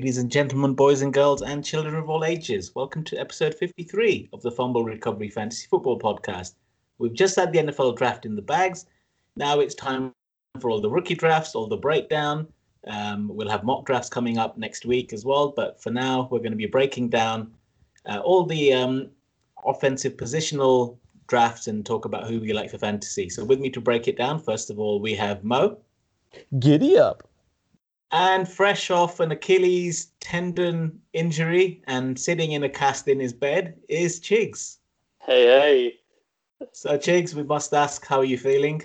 Ladies and gentlemen, boys and girls, and children of all ages, welcome to episode 53 of the Fumble Recovery Fantasy Football Podcast. We've just had the NFL draft in the bags. Now it's time for all the rookie drafts, all the breakdown. Um, we'll have mock drafts coming up next week as well. But for now, we're going to be breaking down uh, all the um, offensive positional drafts and talk about who we like for fantasy. So, with me to break it down, first of all, we have Mo. Giddy up. And fresh off an Achilles tendon injury and sitting in a cast in his bed is Chigs. Hey, hey. So, Chigs, we must ask, how are you feeling?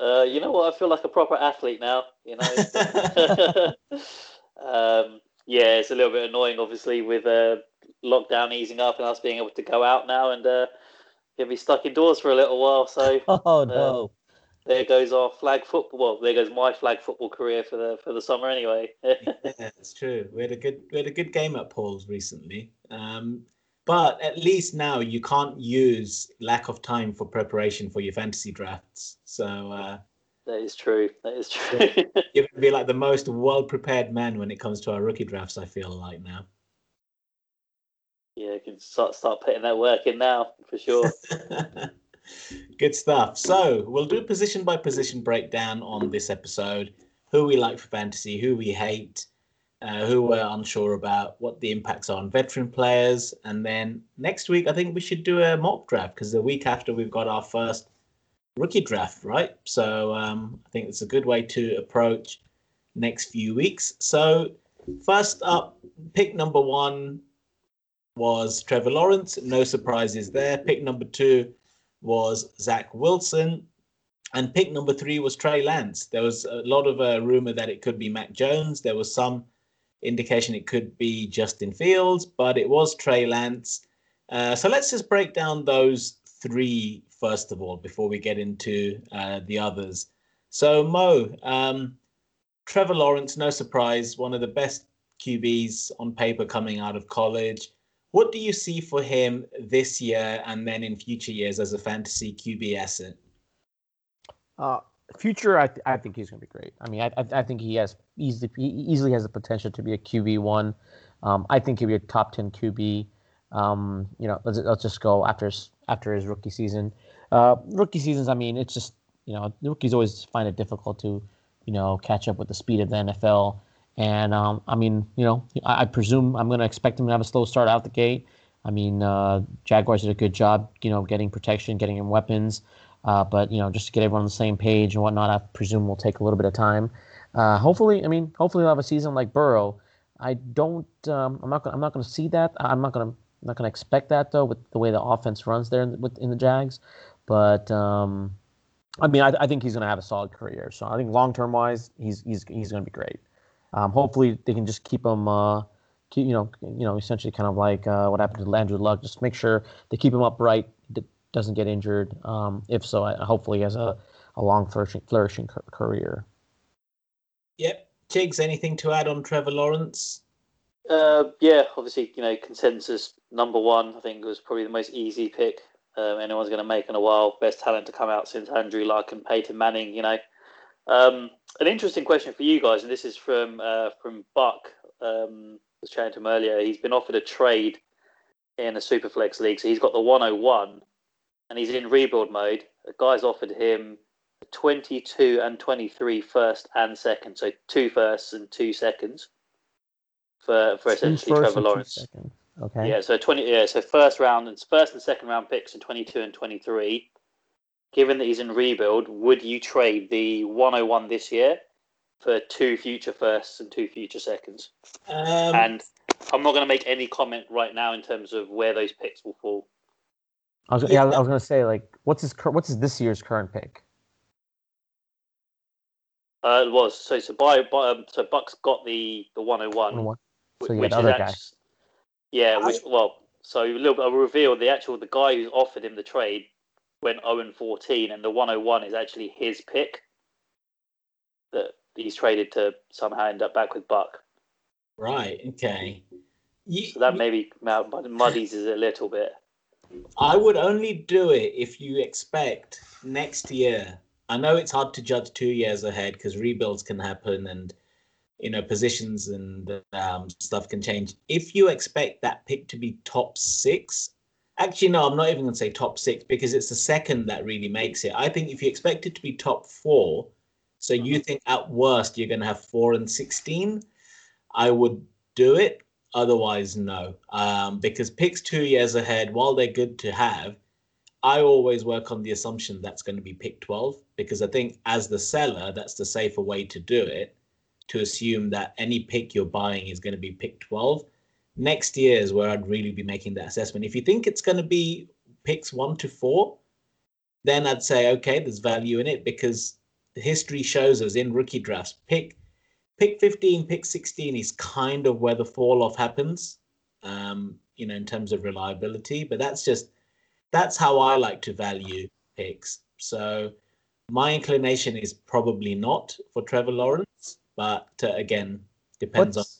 Uh, you know what? I feel like a proper athlete now. You know. um, yeah, it's a little bit annoying, obviously, with uh, lockdown easing up and us being able to go out now and uh, gonna be stuck indoors for a little while. So. Oh no. There goes our flag football. Well, there goes my flag football career for the for the summer anyway. yeah, it's true. We had a good we had a good game at Paul's recently. Um, but at least now you can't use lack of time for preparation for your fantasy drafts. So uh, that is true. That is true. You're gonna be like the most well prepared man when it comes to our rookie drafts. I feel like now. Yeah, you can start start putting that work in now for sure. Good stuff. So we'll do position by position breakdown on this episode. Who we like for fantasy, who we hate, uh, who we're unsure about, what the impacts are on veteran players, and then next week I think we should do a mock draft because the week after we've got our first rookie draft, right? So um, I think it's a good way to approach next few weeks. So first up, pick number one was Trevor Lawrence. No surprises there. Pick number two was Zach Wilson. And pick number three was Trey Lance. There was a lot of uh, rumor that it could be Mac Jones. There was some indication it could be Justin Fields, but it was Trey Lance. Uh, so let's just break down those three first of all before we get into uh, the others. So Mo, um, Trevor Lawrence, no surprise, one of the best QBs on paper coming out of college. What do you see for him this year and then in future years as a fantasy QB asset? Uh, future, I, th- I think he's going to be great. I mean, I, I, I, think he has easily he easily has the potential to be a QB one. Um, I think he'll be a top ten QB. Um, you know, let's, let's just go after his after his rookie season. Uh, rookie seasons, I mean, it's just you know, rookies always find it difficult to you know catch up with the speed of the NFL. And um, I mean, you know, I, I presume I'm going to expect him to have a slow start out the gate. I mean, uh, Jaguars did a good job, you know, getting protection, getting him weapons. Uh, but you know, just to get everyone on the same page and whatnot, I presume will take a little bit of time. Uh, hopefully, I mean, hopefully we'll have a season like Burrow. I don't. Um, I'm not. Gonna, I'm not going to see that. I'm not going to. Not going to expect that though, with the way the offense runs there in, with, in the Jags. But um, I mean, I, I think he's going to have a solid career. So I think long term wise, he's he's he's going to be great. Um, hopefully, they can just keep him, uh, keep, you know, you know, essentially kind of like uh, what happened to Andrew Luck. Just make sure they keep him upright, doesn't get injured. Um, if so, hopefully, he has a, a long flourishing, flourishing career. Yep. Chigs, anything to add on Trevor Lawrence? Uh, yeah, obviously, you know, consensus number one. I think was probably the most easy pick um, anyone's going to make in a while. Best talent to come out since Andrew Luck and Peyton Manning. You know, um, an interesting question for you guys, and this is from uh, from Buck. Um, I was chatting to him earlier. He's been offered a trade in a Superflex league, so he's got the 101, and he's in rebuild mode. The guy's offered him 22 and 23 first and second, so two firsts and two seconds for for essentially Trevor Lawrence. Okay. Yeah, so 20. Yeah, so first round and first and second round picks in 22 and 23 given that he's in rebuild, would you trade the 101 this year for two future firsts and two future seconds? Um, and I'm not going to make any comment right now in terms of where those picks will fall. I was, yeah, I was going to say, like, what's his what's his this year's current pick? Uh, it was so so by, by um, so Bucks got the the 101. 101. So which other guy. Yeah, which well, so a little bit. I'll reveal the actual the guy who offered him the trade went 0 and 14, and the 101 is actually his pick that he's traded to somehow end up back with Buck. Right. Okay. You, so that maybe muddies it a little bit. I would only do it if you expect next year. I know it's hard to judge two years ahead because rebuilds can happen and you know, positions and um, stuff can change. If you expect that pick to be top six, actually, no, I'm not even going to say top six because it's the second that really makes it. I think if you expect it to be top four, so you mm-hmm. think at worst you're going to have four and 16, I would do it. Otherwise, no, um, because picks two years ahead, while they're good to have, I always work on the assumption that's going to be pick 12 because I think as the seller, that's the safer way to do it to assume that any pick you're buying is going to be pick 12. Next year is where I'd really be making that assessment. If you think it's going to be picks one to four, then I'd say, okay, there's value in it because history shows us in rookie drafts, pick pick 15, pick 16 is kind of where the fall off happens, um, you know, in terms of reliability. But that's just that's how I like to value picks. So my inclination is probably not for Trevor Lawrence, but uh, again, depends what's, on.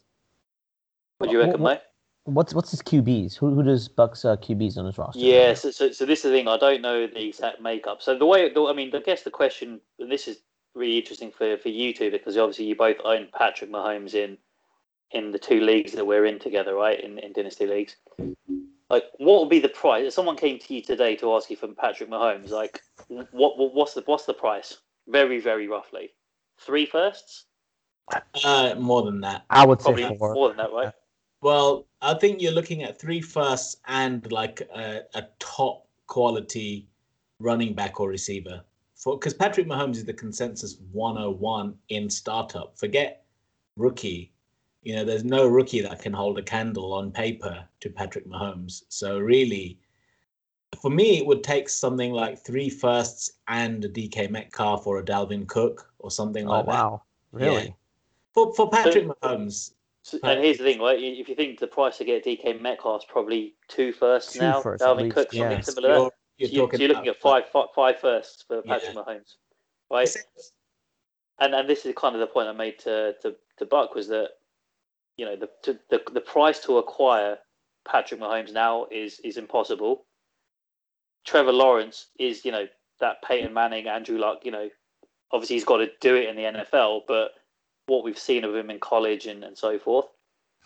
What do you reckon, what, mate? What's what's his QBs? Who who does Bucks uh, QBs on his roster? Yeah, so, so, so this is the thing. I don't know the exact makeup. So the way, I mean, I guess the question, and this is really interesting for, for you two because obviously you both own Patrick Mahomes in in the two leagues that we're in together, right? In in dynasty leagues. Like, what would be the price? If someone came to you today to ask you for Patrick Mahomes, like, what, what what's the what's the price? Very very roughly, three firsts. Uh, more than that. I would Probably say more than that, right? Well, I think you're looking at three firsts and like a, a top quality running back or receiver. For because Patrick Mahomes is the consensus 101 in startup. Forget rookie you know, there's no rookie that can hold a candle on paper to Patrick Mahomes. So really, for me, it would take something like three firsts and a DK Metcalf or a Dalvin Cook or something oh, like that. Wow, really? Yeah. For for Patrick Mahomes. So, and here's the thing, right? If you think the price to get DK Metcalf is probably two firsts two now, first, Dalvin Cook, something yeah. similar. You're, you're, so you're, you're looking at five, five, five firsts for Patrick yeah. Mahomes, right? And and this is kind of the point I made to to, to Buck was that you know the, to, the the price to acquire Patrick Mahomes now is is impossible. Trevor Lawrence is you know that Peyton Manning, Andrew Luck. You know, obviously he's got to do it in the NFL, but what we've seen of him in college and, and so forth,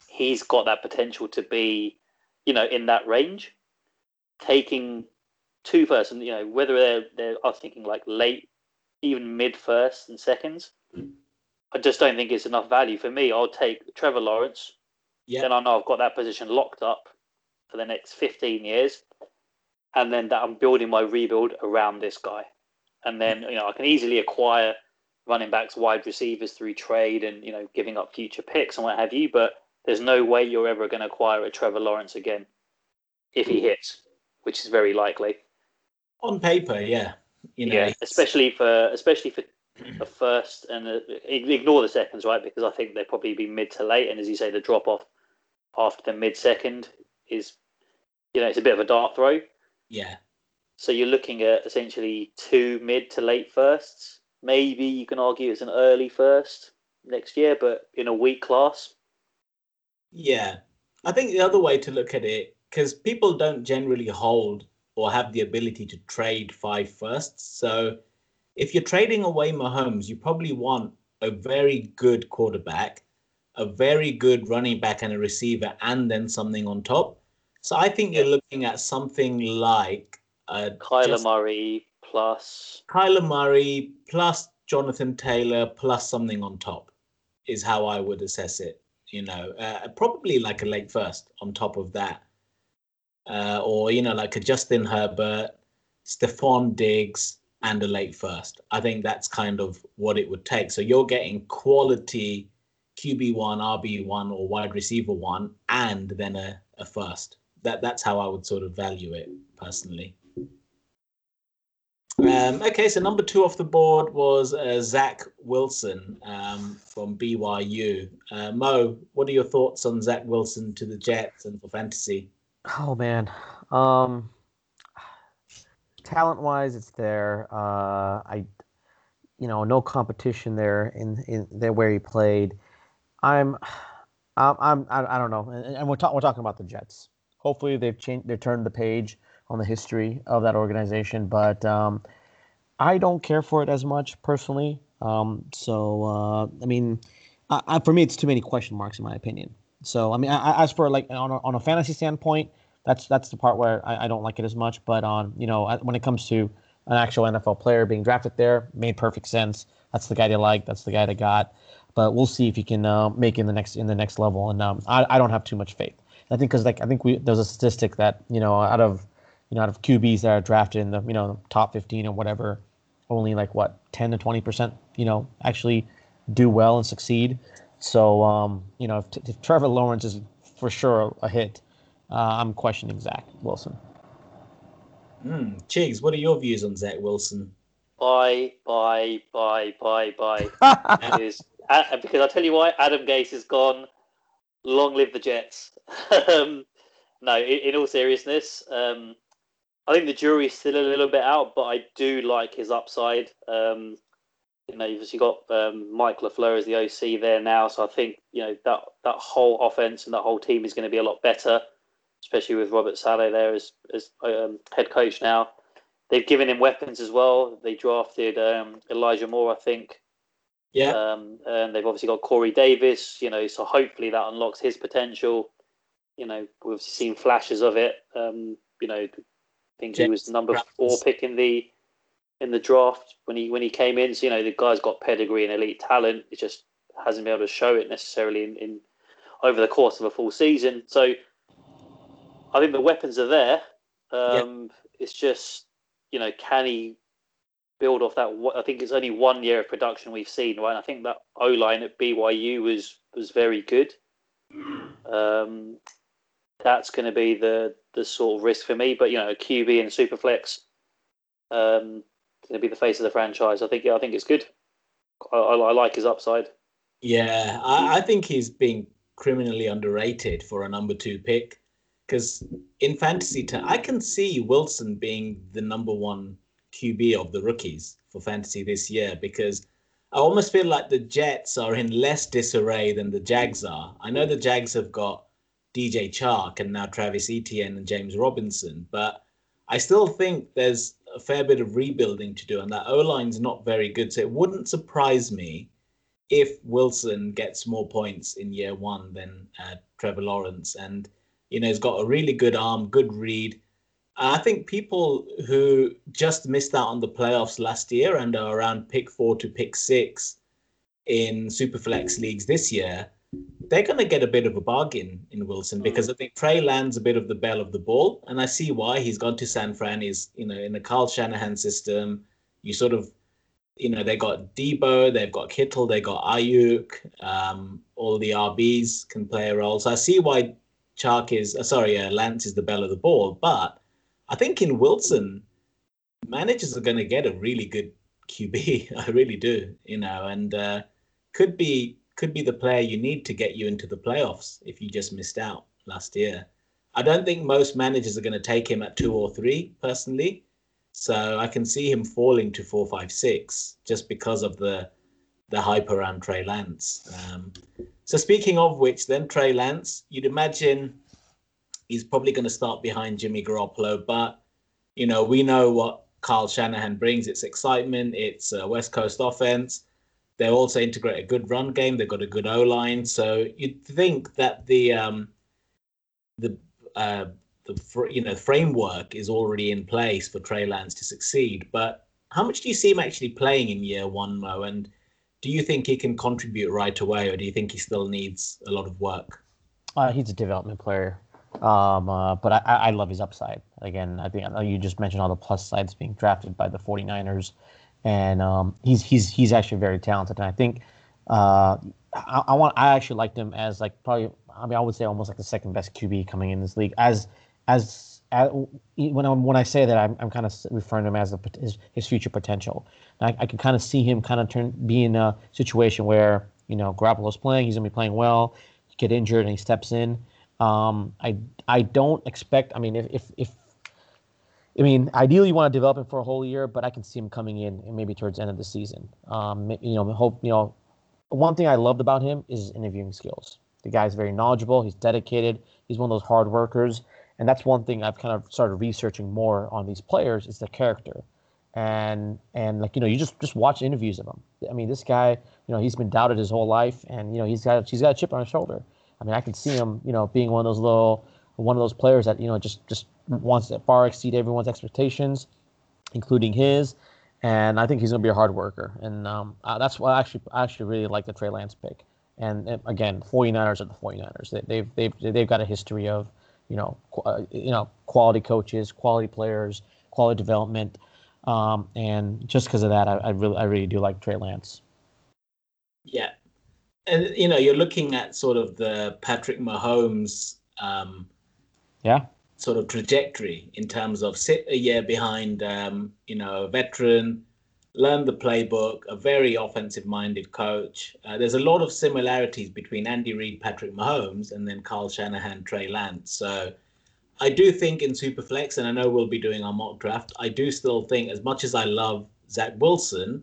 he's got that potential to be, you know, in that range. Taking two first, and you know whether they're they're I was thinking like late, even mid first and seconds. I just don't think it's enough value for me. I'll take Trevor Lawrence. Yeah. Then I know I've got that position locked up for the next 15 years. And then that I'm building my rebuild around this guy. And then, you know, I can easily acquire running backs, wide receivers through trade and, you know, giving up future picks and what have you. But there's no way you're ever going to acquire a Trevor Lawrence again if he hits, which is very likely. On paper, yeah. You know, yeah, especially for especially for a first and a, ignore the seconds, right? Because I think they'd probably be mid to late, and as you say, the drop off after the mid second is, you know, it's a bit of a dart throw. Yeah. So you're looking at essentially two mid to late firsts. Maybe you can argue it's an early first next year, but in a weak class. Yeah, I think the other way to look at it, because people don't generally hold or have the ability to trade five firsts, so if you're trading away Mahomes, you probably want a very good quarterback, a very good running back and a receiver, and then something on top. So I think you're looking at something like uh, Kyler just, Murray plus Kyler Murray plus Jonathan Taylor plus something on top is how I would assess it. You know, uh, probably like a late first on top of that, uh, or you know, like a Justin Herbert, Stefon Diggs, and a late first. I think that's kind of what it would take. So you're getting quality QB one, RB one, or wide receiver one, and then a, a first. That that's how I would sort of value it personally. Um, okay, so number two off the board was uh, Zach Wilson um, from BYU. Uh, Mo, what are your thoughts on Zach Wilson to the Jets and for fantasy? Oh man, um, talent wise, it's there. Uh, I, you know, no competition there in in there where he played. I'm, I'm, I'm I, don't know, and, and we're talking we're talking about the Jets. Hopefully, they've changed, they turned the page on the history of that organization, but um, I don't care for it as much personally. Um, so uh, I mean, I, for me, it's too many question marks in my opinion. So I mean, I, as for like on a, on a fantasy standpoint, that's that's the part where I, I don't like it as much. But on you know when it comes to an actual NFL player being drafted there, made perfect sense. That's the guy they like. That's the guy they got. But we'll see if he can uh, make in the next in the next level. And um, I, I don't have too much faith. I think because like I think we there's a statistic that you know out of you know out of QBs that are drafted in the you know top 15 or whatever, only like what 10 to 20 percent you know actually do well and succeed. So um, you know if, if Trevor Lawrence is for sure a hit, uh, I'm questioning Zach Wilson. Mm, Chigs, what are your views on Zach Wilson? Bye, bye, bye, bye, bye. because, uh, because I tell you why, Adam Gase is gone. Long live the Jets. um, no, in, in, all seriousness, um, I think the jury's still a little bit out, but I do like his upside. Um, you know, you've obviously got um, Mike LaFleur as the OC there now, so I think you know that that whole offense and that whole team is going to be a lot better, especially with Robert Saleh there as as um, head coach now. They've given him weapons as well. They drafted um, Elijah Moore, I think. Yeah. Um, and they've obviously got Corey Davis. You know, so hopefully that unlocks his potential. You know, we've seen flashes of it. Um, you know, think James he was number four pick in the in the draft when he when he came in. So you know, the guy's got pedigree and elite talent. He just hasn't been able to show it necessarily in, in over the course of a full season. So I think the weapons are there. Um, It's just you know, can he build off that? I think it's only one year of production we've seen, right? And I think that O line at BYU was was very good. Um, that's going to be the the sort of risk for me. But you know, a QB and Superflex, um, going to be the face of the franchise. I think I think it's good. I, I, I like his upside. Yeah, I, I, think he's being criminally underrated for a number two pick because in fantasy, t- I can see Wilson being the number one QB of the rookies for fantasy this year because I almost feel like the Jets are in less disarray than the Jags are. I know the Jags have got DJ Chark and now Travis Etienne and James Robinson, but I still think there's a fair bit of rebuilding to do, and that O line's not very good. So it wouldn't surprise me if Wilson gets more points in year one than uh, Trevor Lawrence. And, you know, he's got a really good arm, good read. I think people who just missed out on the playoffs last year and are around pick four to pick six in Superflex leagues this year they're going to get a bit of a bargain in Wilson mm. because I think Trey Lance a bit of the belle of the ball, and I see why he's gone to San Fran. He's you know in the Kyle Shanahan system. You sort of you know they got Deebo, they've got Kittle, they got Aiyuk, Um, all the RBs can play a role, so I see why Chark is uh, sorry, uh, Lance is the belle of the ball. But I think in Wilson, managers are going to get a really good QB. I really do, you know, and uh, could be could be the player you need to get you into the playoffs if you just missed out last year. I don't think most managers are going to take him at two or three personally. So I can see him falling to four, five, six just because of the the hype around Trey Lance. Um, so speaking of which, then Trey Lance, you'd imagine he's probably going to start behind Jimmy Garoppolo, but you know we know what Kyle Shanahan brings. It's excitement. It's a West Coast offense. They also integrate a good run game. They've got a good O line. So you'd think that the um, the uh, the fr- you know framework is already in place for Trey Lance to succeed. But how much do you see him actually playing in year one, Mo? And do you think he can contribute right away, or do you think he still needs a lot of work? Uh, he's a development player, um, uh, but I, I love his upside. Again, I think you just mentioned all the plus sides being drafted by the 49ers and um, he's he's he's actually very talented. And I think uh, I, I, want I actually liked him as like probably I mean I would say almost like the second best QB coming in this league as as, as when I when I say that I'm, I'm kind of referring to him as a, his, his future potential. I, I can kind of see him kind of turn be in a situation where you know Garoppolo's playing, he's gonna be playing well, He get injured and he steps in. Um, I I don't expect. I mean, if if, if I mean, ideally you want to develop him for a whole year, but I can see him coming in and maybe towards the end of the season. Um, you know, hope you know. One thing I loved about him is his interviewing skills. The guy's very knowledgeable. He's dedicated. He's one of those hard workers, and that's one thing I've kind of started researching more on these players is the character. and and like you know you just just watch interviews of him. I mean, this guy, you know, he's been doubted his whole life, and you know he's got he's got a chip on his shoulder. I mean, I can see him, you know, being one of those little one of those players that you know just just wants to far exceed everyone's expectations, including his. And I think he's going to be a hard worker, and um, uh, that's why I actually I actually really like the Trey Lance pick. And, again, 49ers are the 49ers. They, they've they've they've got a history of you know uh, you know quality coaches, quality players, quality development. Um, and just because of that, I, I, really, I really do like Trey Lance. Yeah, and you know, you're looking at sort of the Patrick Mahomes, um, yeah, sort of trajectory in terms of sit a year behind, um, you know, a veteran, learn the playbook, a very offensive-minded coach. Uh, there's a lot of similarities between Andy Reid, Patrick Mahomes, and then Kyle Shanahan, Trey Lance. So I do think in Superflex, and I know we'll be doing our mock draft, I do still think, as much as I love Zach Wilson,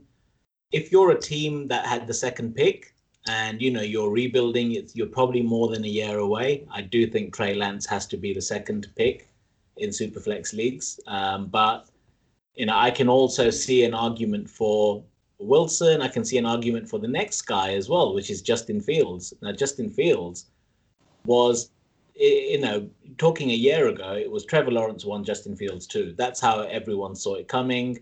if you're a team that had the second pick and you know you're rebuilding, it's, you're probably more than a year away. I do think Trey Lance has to be the second pick in Superflex leagues. Um, but you know, I can also see an argument for Wilson. I can see an argument for the next guy as well, which is Justin Fields. Now, Justin Fields was you know, talking a year ago, it was Trevor Lawrence one, Justin Fields two. That's how everyone saw it coming.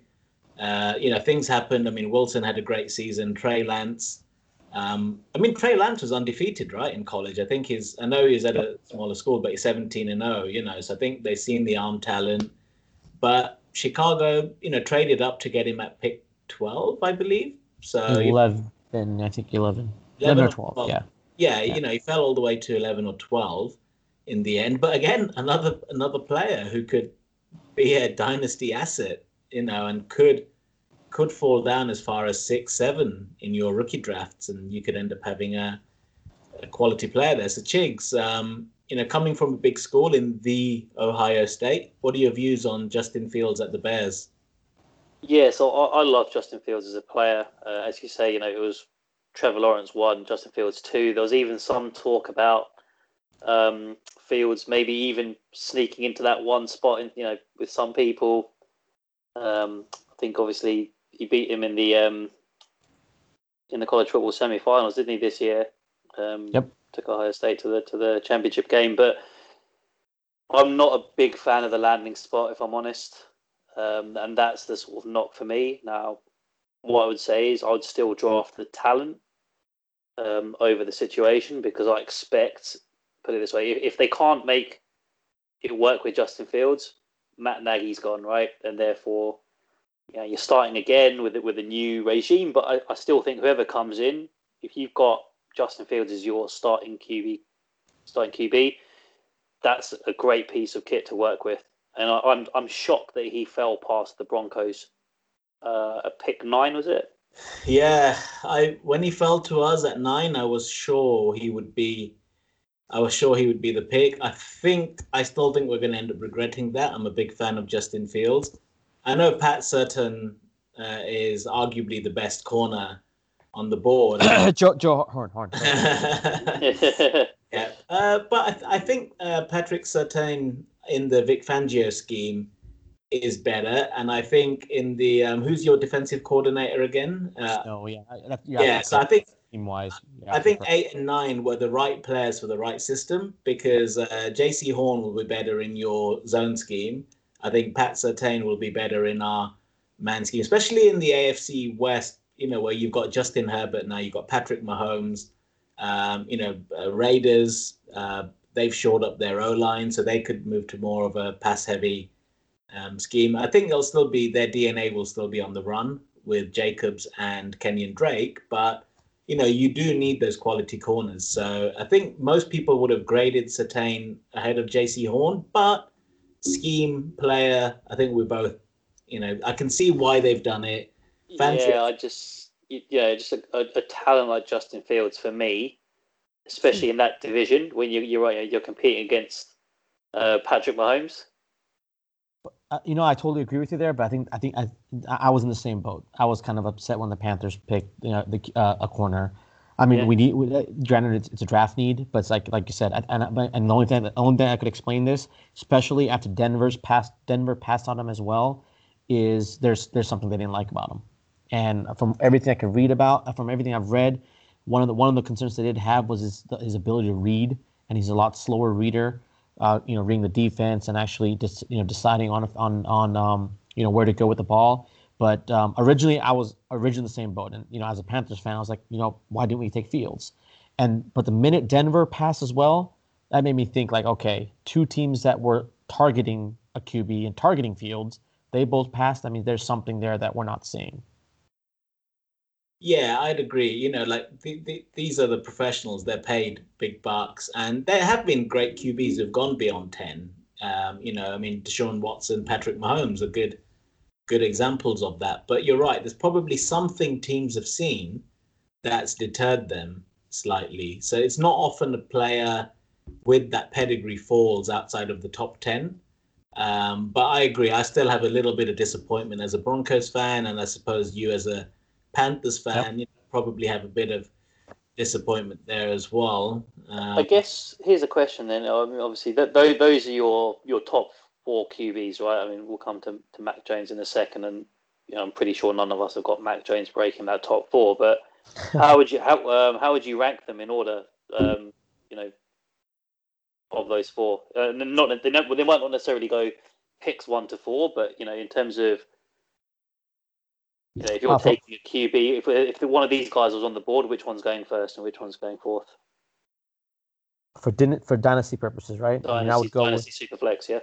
Uh, you know, things happened. I mean, Wilson had a great season. Trey Lance. Um, I mean, Trey Lance was undefeated, right, in college. I think he's. I know he's at a smaller school, but he's 17 and 0. You know, so I think they've seen the arm talent. But Chicago, you know, traded up to get him at pick 12, I believe. So 11, I think 11. 11, 11 or 12, 12. Yeah. yeah. Yeah, you know, he fell all the way to 11 or 12 in the end. But again, another another player who could be a dynasty asset, you know, and could could fall down as far as six, seven in your rookie drafts, and you could end up having a, a quality player there. So Chigs, um, you know, coming from a big school in the Ohio State, what are your views on Justin Fields at the Bears? Yeah, so I, I love Justin Fields as a player. Uh, as you say, you know, it was Trevor Lawrence one, Justin Fields two. There was even some talk about um, Fields maybe even sneaking into that one spot, in, you know, with some people. Um, I think obviously he beat him in the um, in the college football semi-finals, didn't he, this year? Um, yep. Took Ohio State to the to the championship game, but I'm not a big fan of the landing spot, if I'm honest, um, and that's the sort of knock for me. Now, what I would say is I would still draft the talent um, over the situation because I expect put it this way: if, if they can't make it work with Justin Fields, Matt Nagy's gone, right? And therefore, you know, you're starting again with it with a new regime. But I, I still think whoever comes in, if you've got Justin Fields as your starting QB, starting QB, that's a great piece of kit to work with. And I, I'm I'm shocked that he fell past the Broncos. Uh, a pick nine was it? Yeah, I when he fell to us at nine, I was sure he would be I was sure he would be the pick. I think I still think we're going to end up regretting that. I'm a big fan of Justin Fields. I know Pat Surtain uh, is arguably the best corner on the board. Joe, Joe Horn, Horn. yeah, uh, but I, th- I think uh, Patrick Surtain in the Vic Fangio scheme is better, and I think in the um, who's your defensive coordinator again? oh yeah, that, yeah. yeah so I think team wise. Yeah, I think eight and nine were the right players for the right system because uh, Jaycee Horn will be better in your zone scheme. I think Pat Surtain will be better in our man scheme, especially in the AFC West. You know where you've got Justin Herbert now, you've got Patrick Mahomes. Um, you know uh, Raiders. Uh, they've shored up their O line, so they could move to more of a pass heavy um, scheme. I think they'll still be their DNA will still be on the run with Jacobs and Kenyan Drake, but you know, you do need those quality corners. So I think most people would have graded Surtain ahead of Jaycee Horn, but scheme player, I think we're both, you know, I can see why they've done it. yeah, I just, yeah, just a, a, a, talent like Justin Fields for me, especially in that division when you, you're right, you're competing against uh, Patrick Mahomes. Uh, you know, I totally agree with you there, but I think I think I I was in the same boat. I was kind of upset when the Panthers picked you know the uh, a corner. I mean, yeah. we need. We, uh, granted, it's, it's, a draft need, but it's like like you said, and, and the only thing the only thing I could explain this, especially after Denver's passed Denver passed on him as well, is there's there's something they didn't like about him. And from everything I could read about, from everything I've read, one of the one of the concerns they did have was his his ability to read, and he's a lot slower reader. Uh, you know, reading the defense and actually just you know deciding on on on um, you know where to go with the ball. But um, originally, I was originally the same boat, and you know, as a Panthers fan, I was like, you know, why didn't we take Fields? And but the minute Denver passed as well, that made me think like, okay, two teams that were targeting a QB and targeting Fields, they both passed. I mean, there's something there that we're not seeing. Yeah, I'd agree. You know, like the, the, these are the professionals; they're paid big bucks, and there have been great QBs who've gone beyond ten. Um, you know, I mean, Deshaun Watson, Patrick Mahomes are good, good examples of that. But you're right. There's probably something teams have seen that's deterred them slightly. So it's not often a player with that pedigree falls outside of the top ten. Um, but I agree. I still have a little bit of disappointment as a Broncos fan, and I suppose you as a Panthers fan, yep. you know, probably have a bit of disappointment there as well. Um, I guess here's a question then. I mean, obviously, that, those are your your top four QBs, right? I mean, we'll come to, to Mac Jones in a second, and you know, I'm pretty sure none of us have got Mac Jones breaking that top four. But how would you how um, how would you rank them in order? Um, you know, of those four. Uh, not they, they might not necessarily go picks one to four, but you know, in terms of you know, if you're taking a QB, if if one of these guys was on the board, which one's going first and which one's going fourth? For din- for dynasty purposes, right? Dynasty, I, mean, I would go dynasty with, superflex, yeah.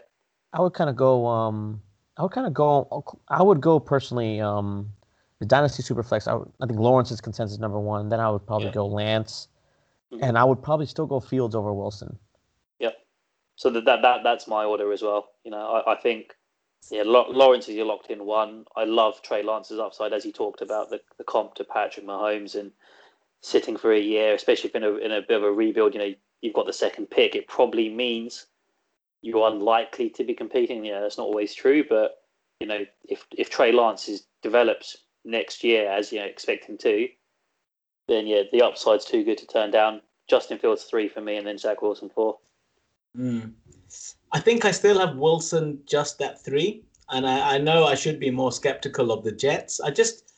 I would kind of go. Um, I would kind of go. I would go personally. Um, the dynasty superflex. I, would, I think Lawrence is consensus number one. Then I would probably yeah. go Lance, mm-hmm. and I would probably still go Fields over Wilson. Yep. So that that, that that's my order as well. You know, I, I think yeah, Lawrence is your locked in one. I love Trey Lance's upside, as he talked about the, the comp to Patrick Mahomes and sitting for a year, especially if in a in a bit of a rebuild. You know, you've got the second pick. It probably means you're unlikely to be competing. Yeah, that's not always true, but you know, if if Trey Lance is, develops next year as you know expect him to, then yeah, the upside's too good to turn down. Justin Fields three for me, and then Zach Wilson four. Mm. I think I still have Wilson just at three, and I, I know I should be more skeptical of the Jets. I just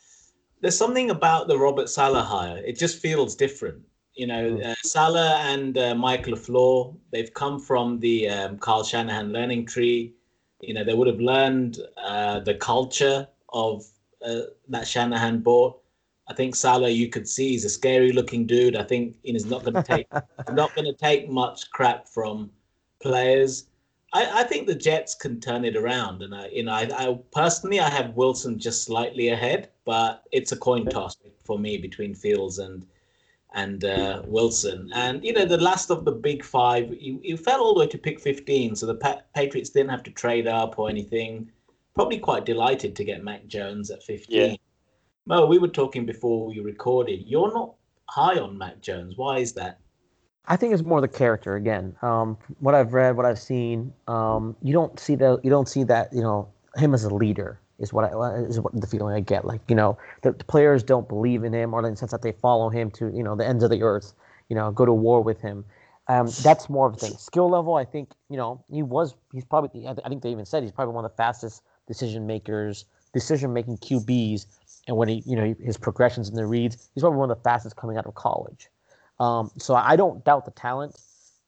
there's something about the Robert Saleh hire. It just feels different. You know, mm. uh, Saleh and uh, Mike LaFleur, they've come from the um, Kyle Shanahan learning tree. You know, they would have learned uh, the culture of uh, that Shanahan bought. I think Saleh, you could see, he's a scary looking dude. I think he's not going to take not going to take much crap from players. I, I, think the Jets can turn it around, and I, you know, I, I, personally I have Wilson just slightly ahead, but it's a coin toss for me between Fields and and uh, Wilson. And you know, the last of the big five, you, you fell all the way to pick 15, so the pa- Patriots didn't have to trade up or anything. Probably quite delighted to get Mac Jones at 15. Yeah. Mo, we were talking before we recorded. You're not high on Mac Jones. Why is that? I think it's more the character again. Um, what I've read, what I've seen, um, you don't see the you don't see that you know him as a leader is what I is what the feeling I get. Like you know the, the players don't believe in him, or in the sense that they follow him to you know the ends of the earth. You know, go to war with him. Um, that's more of a thing. Skill level, I think you know he was he's probably I think they even said he's probably one of the fastest decision makers, decision making QBs, and when he you know his progressions in the reads, he's probably one of the fastest coming out of college. Um, so I don't doubt the talent.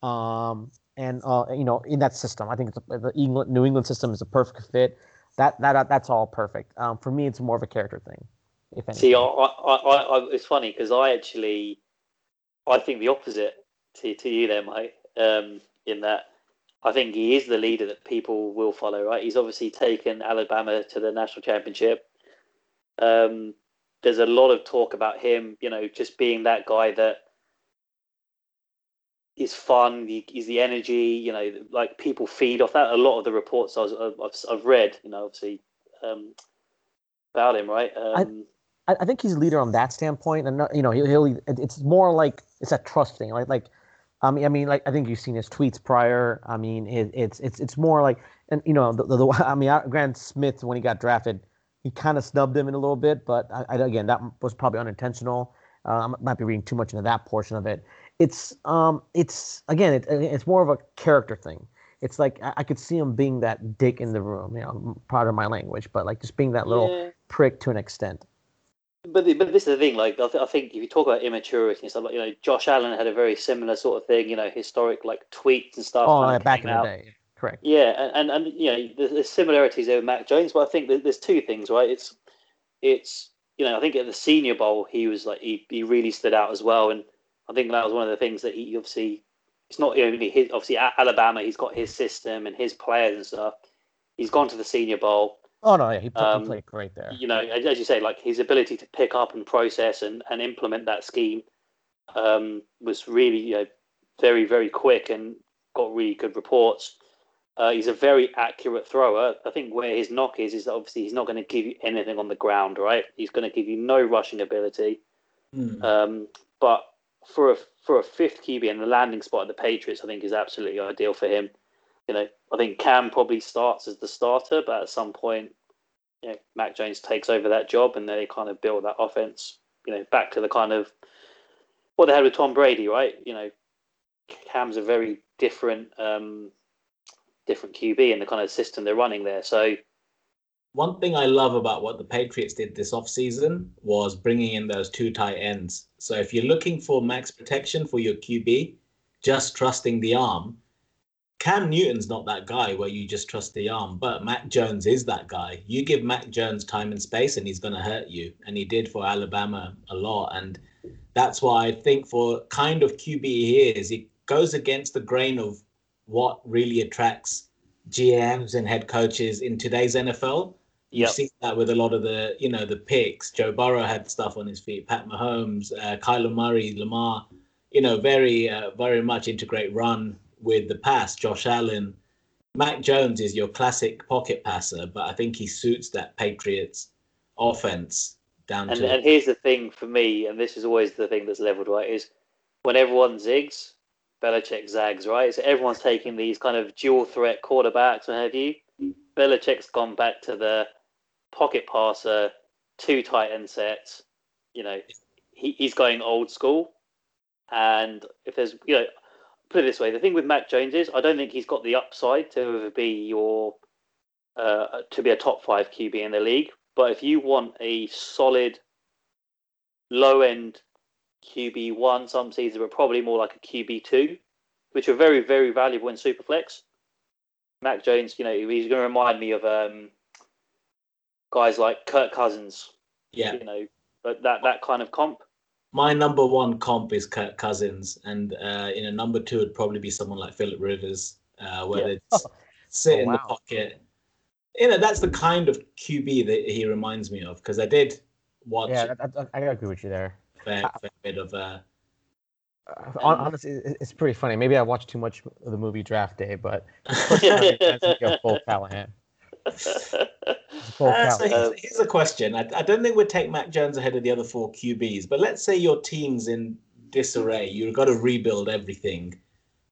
Um, and uh, you know, in that system, I think the England, New England system is a perfect fit. That that that's all perfect. Um, for me, it's more of a character thing. If anything. See, I, I, I, it's funny because I actually, I think the opposite to, to you there, mate. Um, in that, I think he is the leader that people will follow. Right? He's obviously taken Alabama to the national championship. Um, there's a lot of talk about him, you know, just being that guy that is fun. Is the energy, you know, like people feed off that. A lot of the reports I've, I've, I've read, you know, obviously um, about him, right? Um, I, I think he's a leader on that standpoint, and you know, he'll, he'll it's more like it's a trust thing, like like. I mean, I mean, like I think you've seen his tweets prior. I mean, it, it's it's it's more like, and you know, the, the, the I mean, Grant Smith when he got drafted, he kind of snubbed him in a little bit, but I, I, again, that was probably unintentional. Uh, I might be reading too much into that portion of it it's um it's again it, it's more of a character thing. it's like I, I could see him being that dick in the room. You know, part of my language, but like just being that little Yeah. prick to an extent. But the, but this is the thing. Like I, th- I think if you talk about immaturity and stuff, like you know, Josh Allen had a very similar sort of thing. You know, historic like tweets and stuff. Oh, yeah, back in came the day, correct. Yeah, and, and and you know, there's, there's similarities there with Mac Jones, but I think there's two things, right? It's it's you know, I think at the Senior Bowl he was like he, he really stood out as well, and I think that was one of the things that he obviously it's not only his obviously at Alabama he's got his system and his players and stuff. He's gone to the Senior Bowl. Oh no, yeah, he, pl- Um, he played great there. You know, as as you say, like his ability to pick up and process and, and implement that scheme um, was really you know, very very quick and got really good reports. Uh, he's a very accurate thrower. I think where his knock is is that obviously he's not going to give you anything on the ground, right? He's going to give you no rushing ability. Hmm. Um, but for a for a fifth QB and the landing spot at the Patriots, I think is absolutely ideal for him. You know, I think Cam probably starts as the starter, but at some point, you know, Mac Jones takes over that job, and then they kind of build that offense. You know, back to the kind of what they had with Tom Brady, right? You know, Cam's a very different um, different QB in the kind of system they're running there. So One thing I love about what the Patriots did this offseason was bringing in those two tight ends. So if you're looking for max protection for your QB, just trusting the arm, Cam Newton's not that guy where you just trust the arm, but Mac Jones is that guy. You give Mac Jones time and space and he's going to hurt you. And he did for Alabama a lot. And that's why I think for kind of QB he is, it goes against the grain of what really attracts GMs and head coaches in today's NFL. You've Yep. seen that with a lot of the, you know, the picks. Joe Burrow had stuff on his feet. Pat Mahomes, uh, Kyler Murray, Lamar, you know, very, uh, very much integrate run with the pass. Josh Allen, Mac Jones is your classic pocket passer, but I think he suits that Patriots offense down And, to. and here's the thing for me, and this is always the thing that's leveled right, is when everyone zigs, Belichick zags, right? So everyone's taking these kind of dual threat quarterbacks, what have you. Belichick's gone back to the pocket passer, two tight end sets. You know, he, he's going old school. And if there's, you know, put it this way, the thing with Mac Jones is I don't think he's got the upside to ever be your, uh, to be a top five QB in the league. But if you want a solid, low end QB one, some seasons, but probably more like a QB two, which are very, very valuable in Superflex. Mac Jones, you know, he's going to remind me of um, guys like Kirk Cousins, yeah. you know, but that that kind of comp. My number one comp is Kirk Cousins, and uh, you know, number two would probably be someone like Philip Rivers, uh, where Yeah. they just sit Oh, in the pocket. You know, that's the kind of QB that he reminds me of because I did watch Yeah, I, I, I agree with you there. a fair, fair bit of. Uh, Uh, honestly, it's pretty funny. Maybe I watched too much of the movie Draft Day, but personally, I think of Paul Callahan. Paul Uh, so here's, here's a question. I, I don't think we'd take Mac Jones ahead of the other four QBs, but let's say your team's in disarray. You've got to rebuild everything,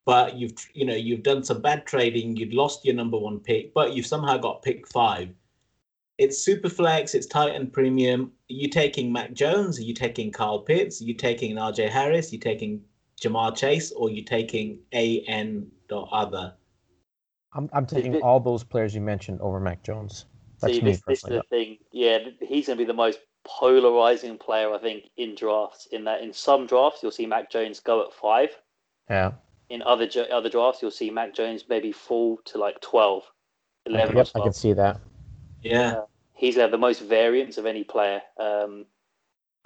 but you've you know you've done some bad trading. You've lost your number one pick, but you've somehow got pick five. It's super flex. It's tight end premium. Are you taking Mac Jones? Are you taking Kyle Pitts? Are you taking Najee Harris? Are you taking Ja'Marr Chase? Or are you taking A N dot other? I'm, I'm taking all those players you mentioned over Mac Jones. That's See, this, this is the thing. Yeah, he's going to be the most polarizing player, I think, in drafts. In that, in some drafts, you'll see Mac Jones go at five. Yeah. In other other drafts, you'll see Mac Jones maybe fall to like 12, 11 or Yep, I can see that. Yeah. He's going to have the most variance of any player. Um,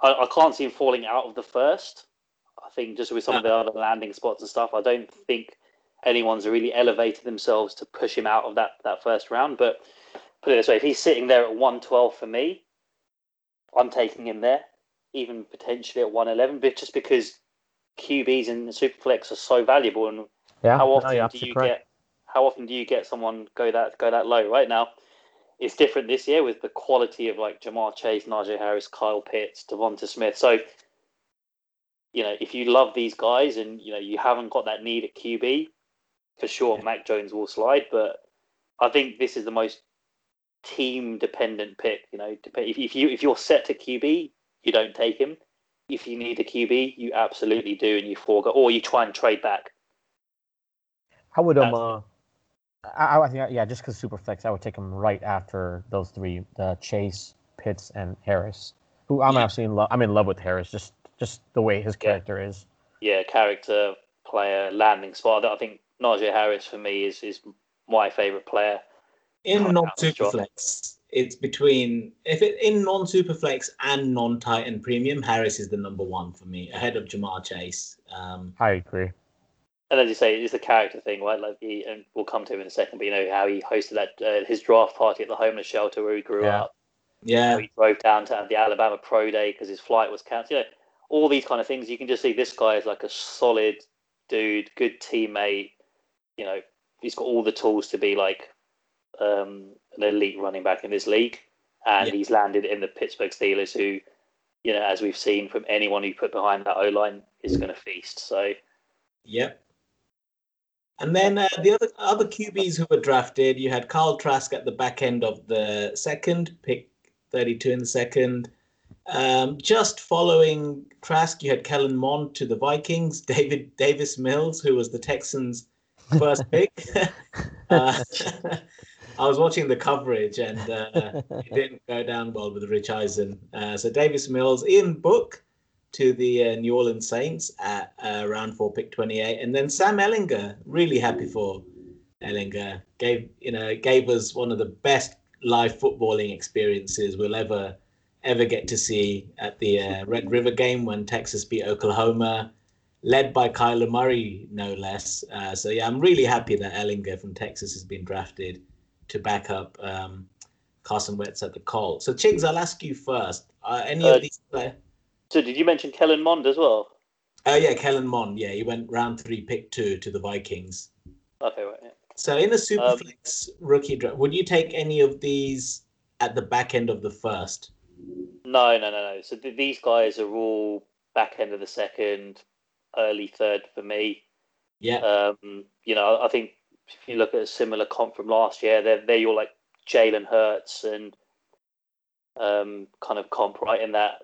I, I can't see him falling out of the first. I think just with some of the other landing spots and stuff, I don't think anyone's really elevated themselves to push him out of that, that first round. But put it this way, if he's sitting there at 112 for me, I'm taking him there, even potentially at 111, but just because QBs and the Superflex are so valuable and Yeah. how often you're do you correct. get how often do you get someone go that go that low right now it's different this year with the quality of like Ja'Marr Chase, Najee Harris, Kyle Pitts, Devonta Smith. So, you know, if you love these guys and you know you haven't got that need at QB, for sure Mac Jones will slide. But I think this is the most team dependent pick. You know, if, if you if you're set to QB, you don't take him. If you need a QB, you absolutely do, and you forego, or you try and trade back. How would um uh, I, I think yeah, just because Superflex, I would take him right after those three: the Chase, Pitts, and Harris. Who I'm Yeah. absolutely in love. I'm in love with Harris. Just just the way his Yeah. character is. Yeah, character, player, landing spot. I think Najee Harris for me is is my favourite player. In Right, non that was drop. superflex, it's between if it in non superflex and non tight end premium, Harris is the number one for me, ahead of Ja'Marr Chase. Um, I agree. And as you say, it's the character thing, right? Like he, and we'll come to him in a second. But you know how he hosted that uh, his draft party at the homeless shelter where he grew Yeah. up. yeah, How he drove down to the Alabama Pro Day because his flight was cancelled. You know, all these kind of things. You can just see this guy is like a solid dude, good teammate. You know, he's got all the tools to be like um, an elite running back in this league, and Yeah. he's landed in the Pittsburgh Steelers, who, you know, as we've seen from anyone who put behind that O line, is going to feast. So Yep. And then uh, the other other QBs who were drafted, you had Kyle Trask at the back end of the second, pick 32 in the second. Um, just following Trask, you had Kellen Mond to the Vikings, David Davis Mills, who was the Texans' first pick. uh, I was watching the coverage and uh, it didn't go down well with Rich Eisen. Uh, so Davis Mills, Ian Book to the uh, New Orleans Saints at uh, round four, pick 28, and then Sam Ehlinger. Really happy for Ehlinger. Gave you know gave us one of the best live footballing experiences we'll ever ever get to see at the uh, Red River game when Texas beat Oklahoma, led by Kyler Murray no less. Uh, so yeah, I'm really happy that Ehlinger from Texas has been drafted to back up um, Carson Wentz at the Colts. So Chigs, I'll ask you first. Uh, any Uh, of these players? So did you mention Kellen Mond as well? Oh yeah, Kellen Mond. Yeah, he went round three, pick two to the Vikings. Okay, right. Yeah. So in a Um, superflex rookie draft, would you take any of these at the back end of the first? No, no, no, no. So th- these guys are all back end of the second, early third for me. Yeah, Um, you know, I think if you look at a similar comp from last year, they're they're all like Jalen Hurts and um, kind of comp right in that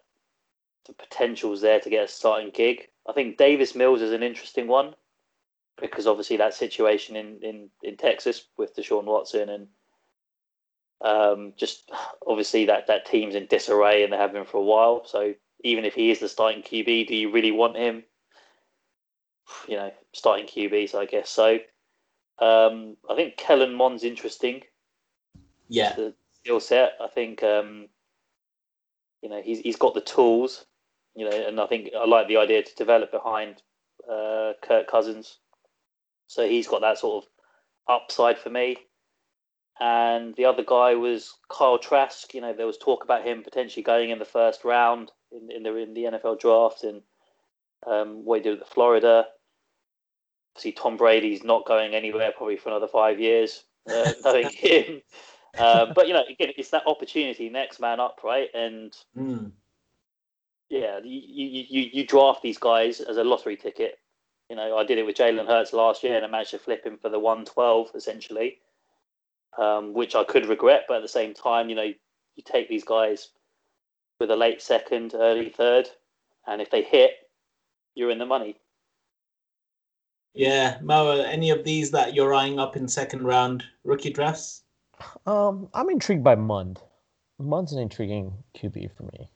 the potential's there to get a starting gig. I think Davis Mills is an interesting one because obviously that situation in in, in Texas with Deshaun Watson and um, just obviously that that team's in disarray and they have been for a while. So even if he is the starting QB, do you really want him? You know, starting QBs, I guess so. Um, I think Kellen Mond's interesting. yeah, The skill set. I think um, you know he's he's got the tools. You know, and I think I like the idea to develop behind uh, Kirk Cousins. So he's got that sort of upside for me. And the other guy was Kyle Trask. You know, there was talk about him potentially going in the first round in, in the in the NFL draft, and um, what he did with Florida. See, Tom Brady's not going anywhere probably for another five years, uh, knowing him. Uh, but you know, again, it's that opportunity, next man up, right? And Mm. yeah, you, you, you, draft these guys as a lottery ticket. You know, I did it with Jalen Hurts last year and I managed to flip him for the 112 essentially, um, which I could regret. But at the same time, you know, you take these guys with a late second, early third, and if they hit, you're in the money. Yeah. Mo, any of these that you're eyeing up in second round rookie drafts? Um, I'm intrigued by Mond. Mond's an intriguing QB for me.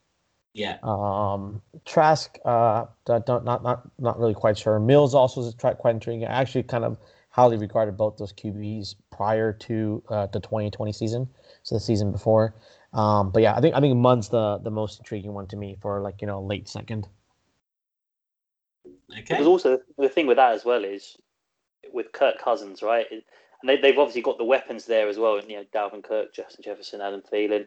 Yeah, Um, Trask, uh, don't, not not not really quite sure. Mills also is quite intriguing. I actually kind of highly regarded both those QBs prior to uh, the 2020 season, so the season before. Um, but yeah, I think I think Mond's the the most intriguing one to me for like you know late second. Okay. Because also the thing with that as well is with Kirk Cousins, right? And they, they've obviously got the weapons there as well. You know, Dalvin Kirk, Justin Jefferson, Adam Thielen.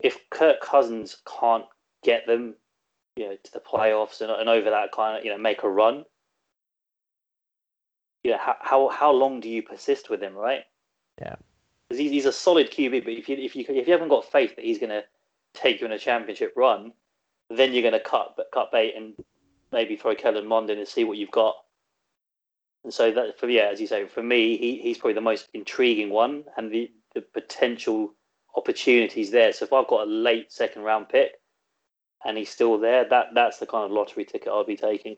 If Kirk Cousins can't get them, you know, to the playoffs and, and over that kind of, you know, make a run, you know, how how, how long do you persist with him, right? Yeah. Because he's, he's a solid QB, but if you if you if you haven't got faith that he's going to take you in a championship run, then you're going to cut cut bait and maybe throw Kellen Mond in and see what you've got. And so that for yeah, as you say, for me, he, he's probably the most intriguing one, and the the potential opportunities there. So if I've got a late second round pick, and he's still there, that that's the kind of lottery ticket I'll be taking.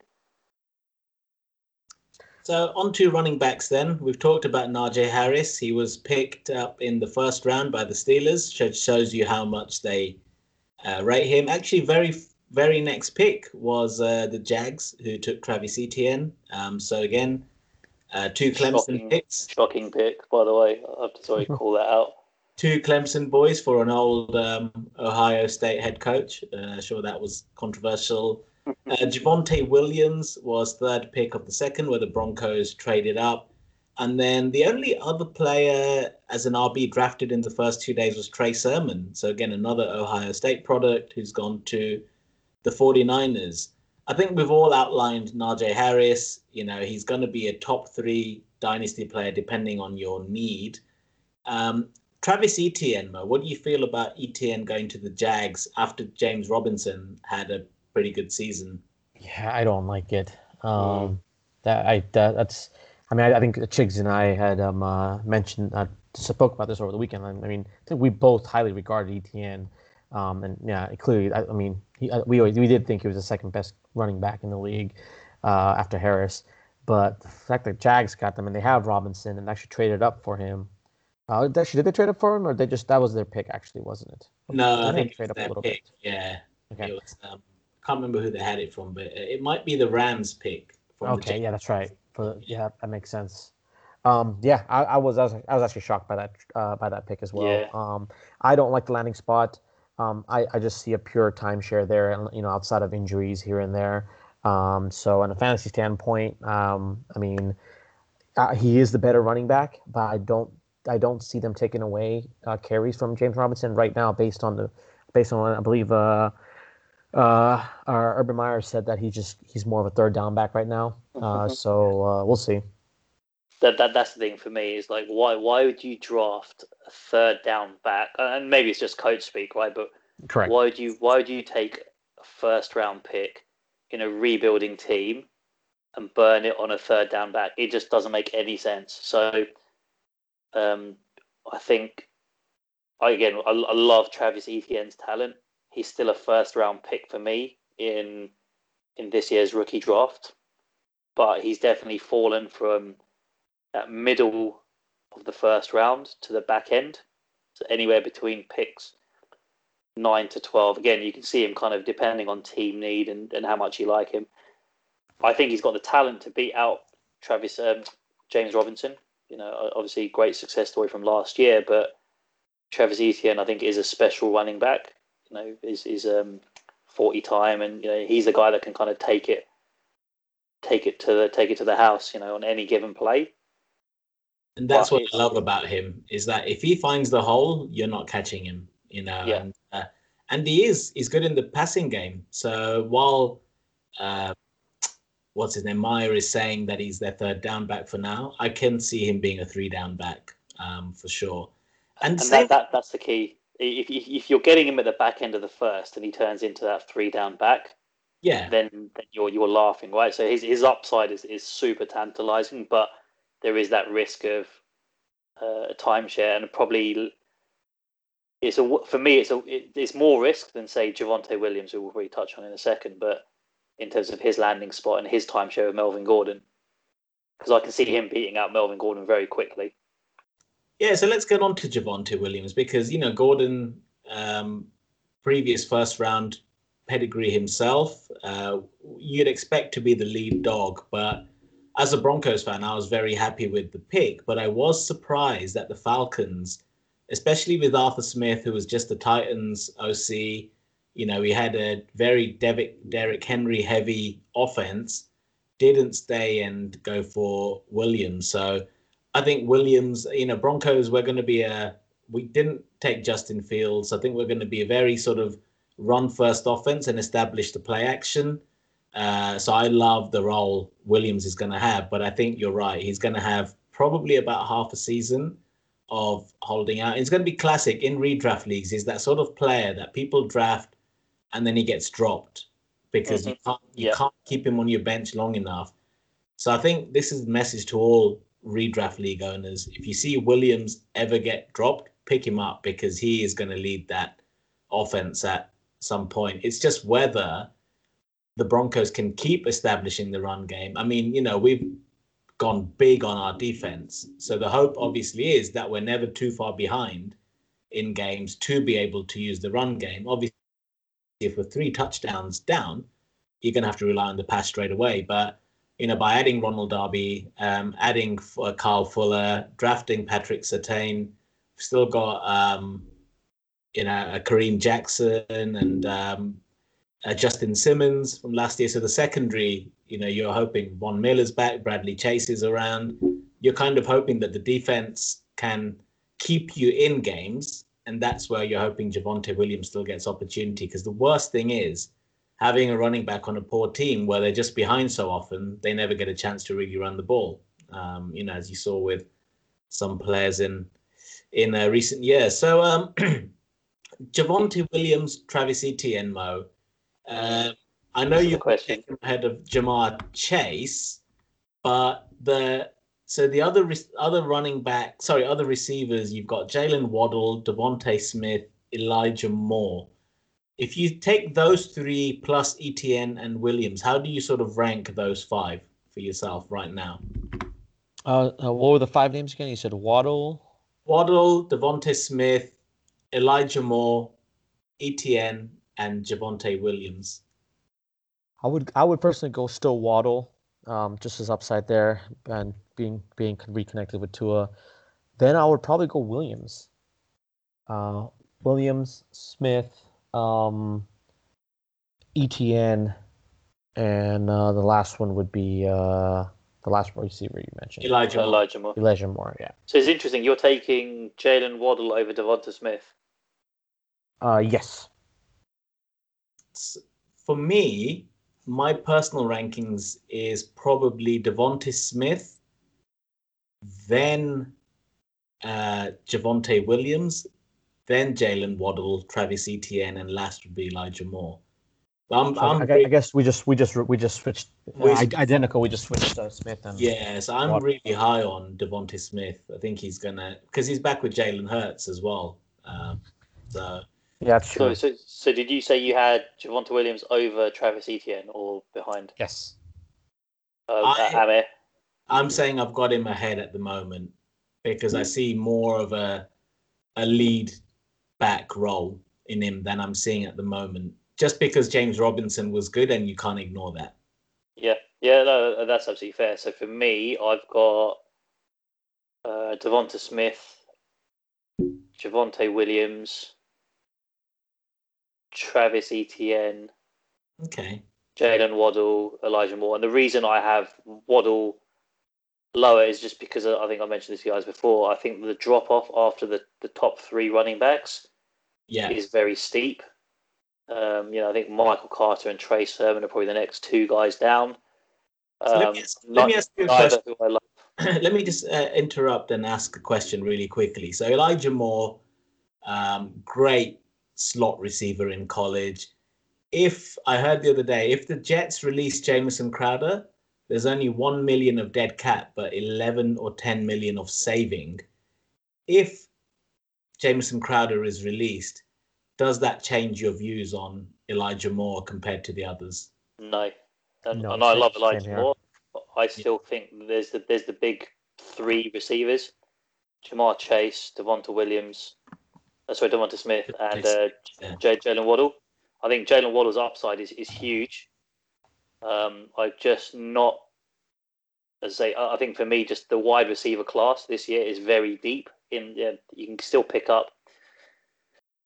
So on to running backs then. We've talked about Najee Harris. He was picked up in the first round by the Steelers, which shows you how much they uh, rate him. Actually, very very next pick was uh, the Jags, who took Travis Etienne. Um, so again, uh, two Clemson Shocking. picks, Shocking pick, by the way. I have to sorry call that out. two Clemson boys for an old um, Ohio State head coach. Uh, sure, that was controversial. Uh, Javonte Williams was third pick of the second, where the Broncos traded up. And then the only other player as an RB drafted in the first two days was Trey Sermon. So, again, another Ohio State product who's gone to the 49ers. I think we've all outlined Najee Harris. You know, he's going to be a top three dynasty player depending on your need. Um, Travis Etienne, Mo, what do you feel about Etienne going to the Jags after James Robinson had a pretty good season? Yeah, I don't like it. Um, That I that, that's. I mean, I, I think Chigs and I had um, uh, mentioned uh, spoke about this over the weekend. I mean, I think we both highly regarded Etienne, um, and yeah, clearly, I, I mean, he, uh, we always, we did think he was the second best running back in the league uh, after Harris. But the fact that Jags got them and they have Robinson and actually traded up for him. Uh, actually, did they trade up for him, or they just that was their pick? Actually, wasn't it? No, I, they think trade up a little pick. bit. Yeah, Okay. it was. Um, can't remember who they had it from, but it might be the Rams pick. From Okay, yeah, that's right. For yeah, that makes sense. Um, yeah, I, I was I was I was actually shocked by that uh, by that pick as well. Yeah. Um, I don't like the landing spot. Um, I, I just see a pure timeshare there, and you know, outside of injuries here and there. Um, so, on a fantasy standpoint, um, I mean, uh, he is the better running back, but I don't I don't see them taking away uh, carries from James Robinson right now, based on the based on I believe uh, uh, our Urban Meyer said that he just he's more of a third down back right now. Uh, so uh, we'll see. That, that that's the thing for me is like why why would you draft a third down back? And maybe it's just coach speak right? But Correct. why would you why would you take a first round pick in a rebuilding team and burn it on a third down back? It just doesn't make any sense. So um I think again I, I love Travis Etienne's talent. He's still a first round pick for me in in this year's rookie draft but he's definitely fallen from that middle of the first round to the back end. So anywhere between picks nine to twelve. Again, you can see him kind of depending on team need and, and how much you like him. I think he's got the talent to beat out Travis um, James Robinson. You know, obviously great success story from last year, but Travis Etienne I think is a special running back. You know, is is um forty time and you know he's the guy that can kind of take it take it to the take it to the house, you know, on any given play. And that's But what I love about him is that if he finds the hole, you're not catching him. You know, Yeah. and uh, and he is he's good in the passing game. So while uh, what's his name Meyer is saying that he's their third down back for now, I can see him being a three down back um, for sure. And, And same, that, that that's the key. If, if if you're getting him at the back end of the first and he turns into that three down back, yeah, then, then you're you're laughing, right? So his his upside is, is super tantalizing, but there is that risk of uh, a timeshare and probably it's a for me it's a it, it's more risk than say Javonte Williams, who we'll probably touch on in a second, but in terms of his landing spot and his timeshare with Melvin Gordon, because I can see him beating out Melvin Gordon very quickly. Yeah, so let's get on to Javonte Williams because you know Gordon, um, previous first round pedigree himself. Uh, you'd expect to be the lead dog, but as a Broncos fan, I was very happy with the pick. But I was surprised that the Falcons, especially with Arthur Smith, who was just the Titans OC, you know, we had a very Derrick, Henry heavy offense, didn't stay and go for Williams. So I think Williams, you know, Broncos, we're going to be a, we didn't take Justin Fields. I think we're going to be a very sort of run first offense and establish the play action. Uh, so I love the role Williams is going to have, but I think you're right. He's going to have probably about half a season of holding out. It's going to be classic in redraft leagues. He's that sort of player that people draft and then he gets dropped because you can't you Yeah. can't keep him on your bench long enough. So I think this is the message to all redraft league owners. If you see Williams ever get dropped, pick him up because he is going to lead that offense at some point. It's just whether the Broncos can keep establishing the run game. I mean, you know, we've gone big on our defense. So the hope obviously is that we're never too far behind in games to be able to use the run game. Obviously, if we're three touchdowns down, you're going to have to rely on the pass straight away. But you know, by adding Ronald Darby, um, adding uh, Kyle Fuller, drafting Patrick Surtain, still got um, you know a Kareem Jackson and um, uh, Justin Simmons from last year. So the secondary, you know, you're hoping Von Miller's back, Bradley Chase is around. You're kind of hoping that the defense can keep you in games, and that's where you're hoping Javonte Williams still gets opportunity. Because the worst thing is having a running back on a poor team where they're just behind so often, they never get a chance to really run the ball. Um, you know, as you saw with some players in in uh, recent years. So um, Javonte Williams, Travis Etienne, Mo. Uh, I know you question ahead of Ja'Marr Chase, but the so the other other running back, sorry, other receivers, you've got Jaylen Waddle, DeVonta Smith, Elijah Moore if you take those three plus ETN and Williams, how do you sort of rank those five for yourself right now? Uh, uh, what were the five names again? You said Waddle, Waddle, DeVonta Smith, Elijah Moore, Etienne, and Javonte Williams. I would I would personally go still Waddle, um, just as upside there and being being reconnected with Tua. Then I would probably go Williams. Uh, Williams, Smith, um, Etienne, and uh, the last one would be uh, the last receiver you mentioned, Elijah Moore. Elijah Moore. Elijah Moore. Yeah. So it's interesting. You're taking Jaylen Waddle over Devonta Smith. Uh, yes. For me, my personal rankings is probably Devonta Smith, then uh, Javonte Williams, then Jaylen Waddle, Travis Etienne, and last would be Elijah Moore. I'm, I'm I, I, guess we just we just we just switched uh, identical. We just switched uh, Smith and yes, I'm Waddle. really high on Devonta Smith. I think he's gonna because he's back with Jalen Hurts as well. Um, so yeah, that's true. So, so, so did you say you had Javonte Williams over Travis Etienne or behind? Yes. Uh, I, I'm saying I've got him ahead at the moment because I see more of a a lead back role in him than I'm seeing at the moment. Just because James Robinson was good, and you can't ignore that. Yeah, yeah, no, that's absolutely fair. So for me, I've got uh, Devonta Smith, Javonte Williams, Travis Etienne. Okay. Jaylen Waddle, Elijah Moore, and the reason I have Waddle lower is just because I think I mentioned this to you guys before. I think the drop off after the, the top three running backs yeah. is very steep. Um, you know, I think Michael Carter and Trey Sermon are probably the next two guys down. Um, let, me ask, let me ask you a question. let me just uh, interrupt and ask a question really quickly. So Elijah Moore, um, great slot receiver in college. If I heard the other day, if the Jets release Jamison Crowder, there's only 1 million of dead cap, but 11 or 10 million of saving. If Jamison Crowder is released, does that change your views on Elijah Moore compared to the others? No. And, no, and I love Elijah Moore. I still yeah. think there's the there's the big three receivers: Ja'Marr Chase, Devonta Williams, uh, sorry, Devonta Smith, and uh, yeah. Jaylen Waddle. I think Jaylen Waddle's upside is, is huge. Um, I've just not, as I say, I think for me, just the wide receiver class this year is very deep. In yeah, you can still pick up.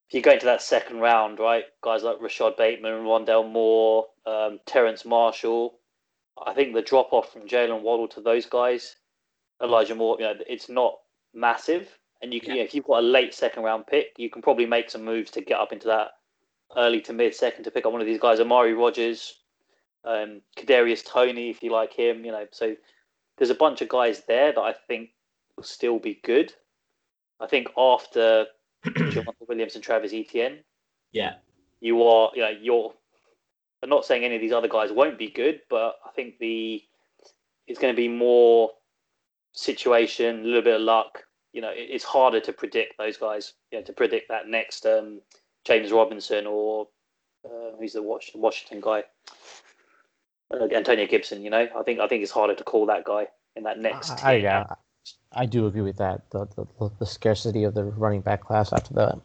If you go into that second round, right, guys like Rashod Bateman, Rondale Moore, um, Terrace Marshall, I think the drop off from Jaylen Waddle to those guys, Elijah Moore, you know, it's not massive. And you can, yeah. if you've got a late second round pick, you can probably make some moves to get up into that early to mid second to pick up one of these guys, Amari Rodgers, um, Kadarius Toney, if you like him, you know. So there's a bunch of guys there that I think will still be good. I think after Jonathan Williams and Travis Etienne, yeah, you are, you know, you're. I'm not saying any of these other guys won't be good, but I think the it's going to be more situation, a little bit of luck. You know, it's harder to predict those guys. You know, to predict that next um, James Robinson or uh, who's the Washington guy uh, Antonio Gibson. You know, I think I think it's harder to call that guy. in that next. I, I, yeah, I do agree with that. The, the the scarcity of the running back class after that.